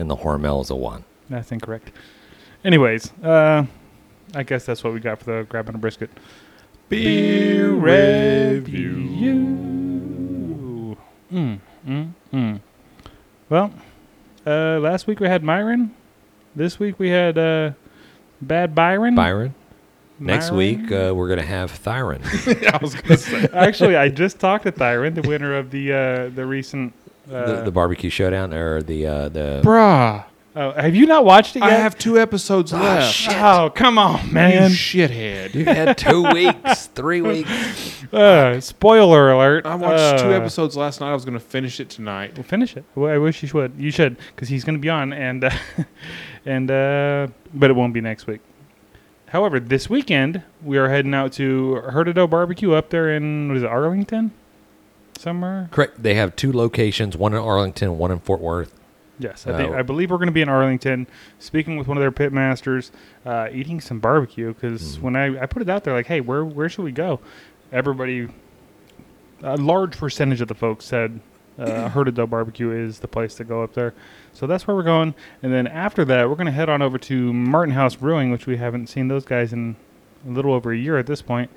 and the Hormel is a 1. That's incorrect. Anyways, uh, I guess that's what we got for the grabbing a brisket. Beer review. Mm, mm, mm. Well, uh, last week we had Myron. This week we had uh, Bad Byron. Byron. Next Myron? week, uh, we're going to have Thyron. *laughs* I was going to say. Actually, I just talked to Thyron, the winner of the uh, the recent. Uh, the, the barbecue showdown or the uh, the Bruh, oh, have you not watched it yet? I have two episodes left. Oh, come on, You man! shithead. you had two weeks, three *laughs* weeks. Uh, spoiler alert! I watched two Uh, episodes last night. I was going to finish it tonight. Well, finish it. Well, I wish you should. You should, because he's going to be on, and uh, *laughs* and uh, but it won't be next week. However, this weekend we are heading out to Hurtado Barbecue up there in what is it, Arlington, somewhere. Correct. They have two locations, one in Arlington, one in Fort Worth. Yes, I, think, Oh. I believe we're going to be in Arlington, speaking with one of their pit masters, uh, eating some barbecue. Because when I, I put it out there, like, hey, where where should we go? Everybody, a large percentage of the folks said uh, *clears throat* Hurtado Barbecue is the place to go up there. So that's where we're going. And then after that, we're going to head on over to Martin House Brewing, which we haven't seen those guys in a little over a year at this point.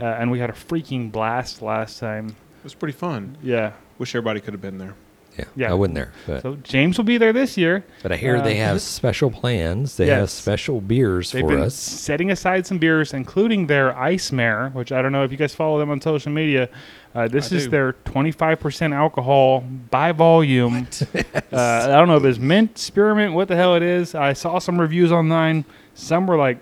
Uh, and we had a freaking blast last time. It was pretty fun. Yeah. Wish everybody could have been there. Yeah, Yeah. I wasn't there, but So James will be there this year. but I hear they uh, have special plans. They have special beers They've for been us. setting aside some beers, including their Ice Mare, which I don't know if you guys follow them on social media. Uh, this I is do. their 25% alcohol by volume. uh, *laughs* I don't know if it's mint, spearmint, what the hell it is. I saw some reviews online. Some were like,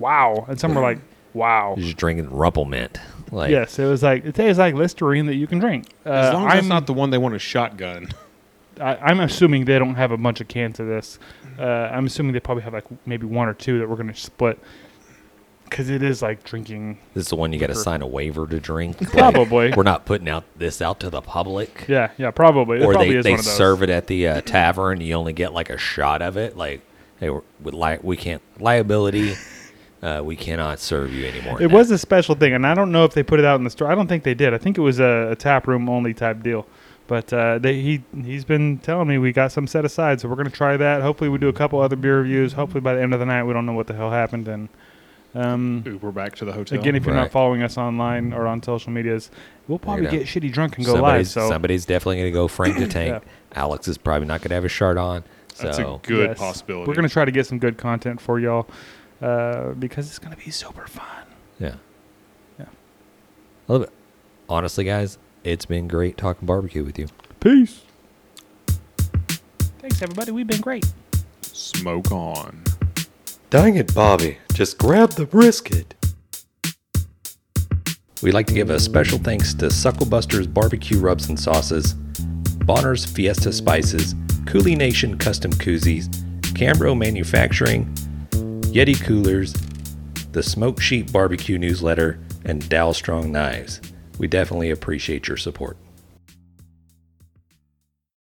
wow. And some were like, wow. You're just drinking Rumplemint. Like, Yes, it was like, it tastes like Listerine that you can drink. Uh, As long as that's I'm, not the one they want to shotgun. I, I'm assuming they don't have a bunch of cans of this. Uh, I'm assuming they probably have like maybe one or two that we're going to split. Because it is like drinking This is the one you got to sign a waiver to drink. Like, Probably. we're not putting out this out to the public. Yeah, yeah, probably. It or probably they, is they one of those. serve it at the uh, tavern. You only get like a shot of it. Like, hey, we're, with li- we can't liability. Uh, we cannot serve you anymore. It was a special thing, and I don't know if they put it out in the store. I don't think they did. I think it was a, a tap room only type deal. But uh, they, he he's been telling me we got some set aside, so we're gonna try that. Hopefully, we do a couple other beer reviews. Hopefully, by the end of the night, we don't know what the hell happened. And um, Uber back to the hotel. again, if you're not following us online or on social medias, we'll probably it get shitty drunk and go live. somebody's, So somebody's definitely going to go Frank the Tank. Yeah. Alex is probably not going to have a shirt on. So That's a good yes, possibility. We're gonna try to get some good content for y'all uh, because it's gonna be super fun. yeah, Yeah. I love it. Honestly, guys, it's been great talking barbecue with you. Peace. Thanks, everybody. We've been great. Smoke on. Dang it, Bobby. Just grab the brisket. We'd like to give a special thanks to Sucklebuster's Barbecue Rubs and Sauces, Bolner's Fiesta Spices, CoolieNation Custom Koozies, Cambro Manufacturing, Yeti Coolers, the Smoke Sheet Barbecue Newsletter, and Dalstrong Knives. We definitely appreciate your support.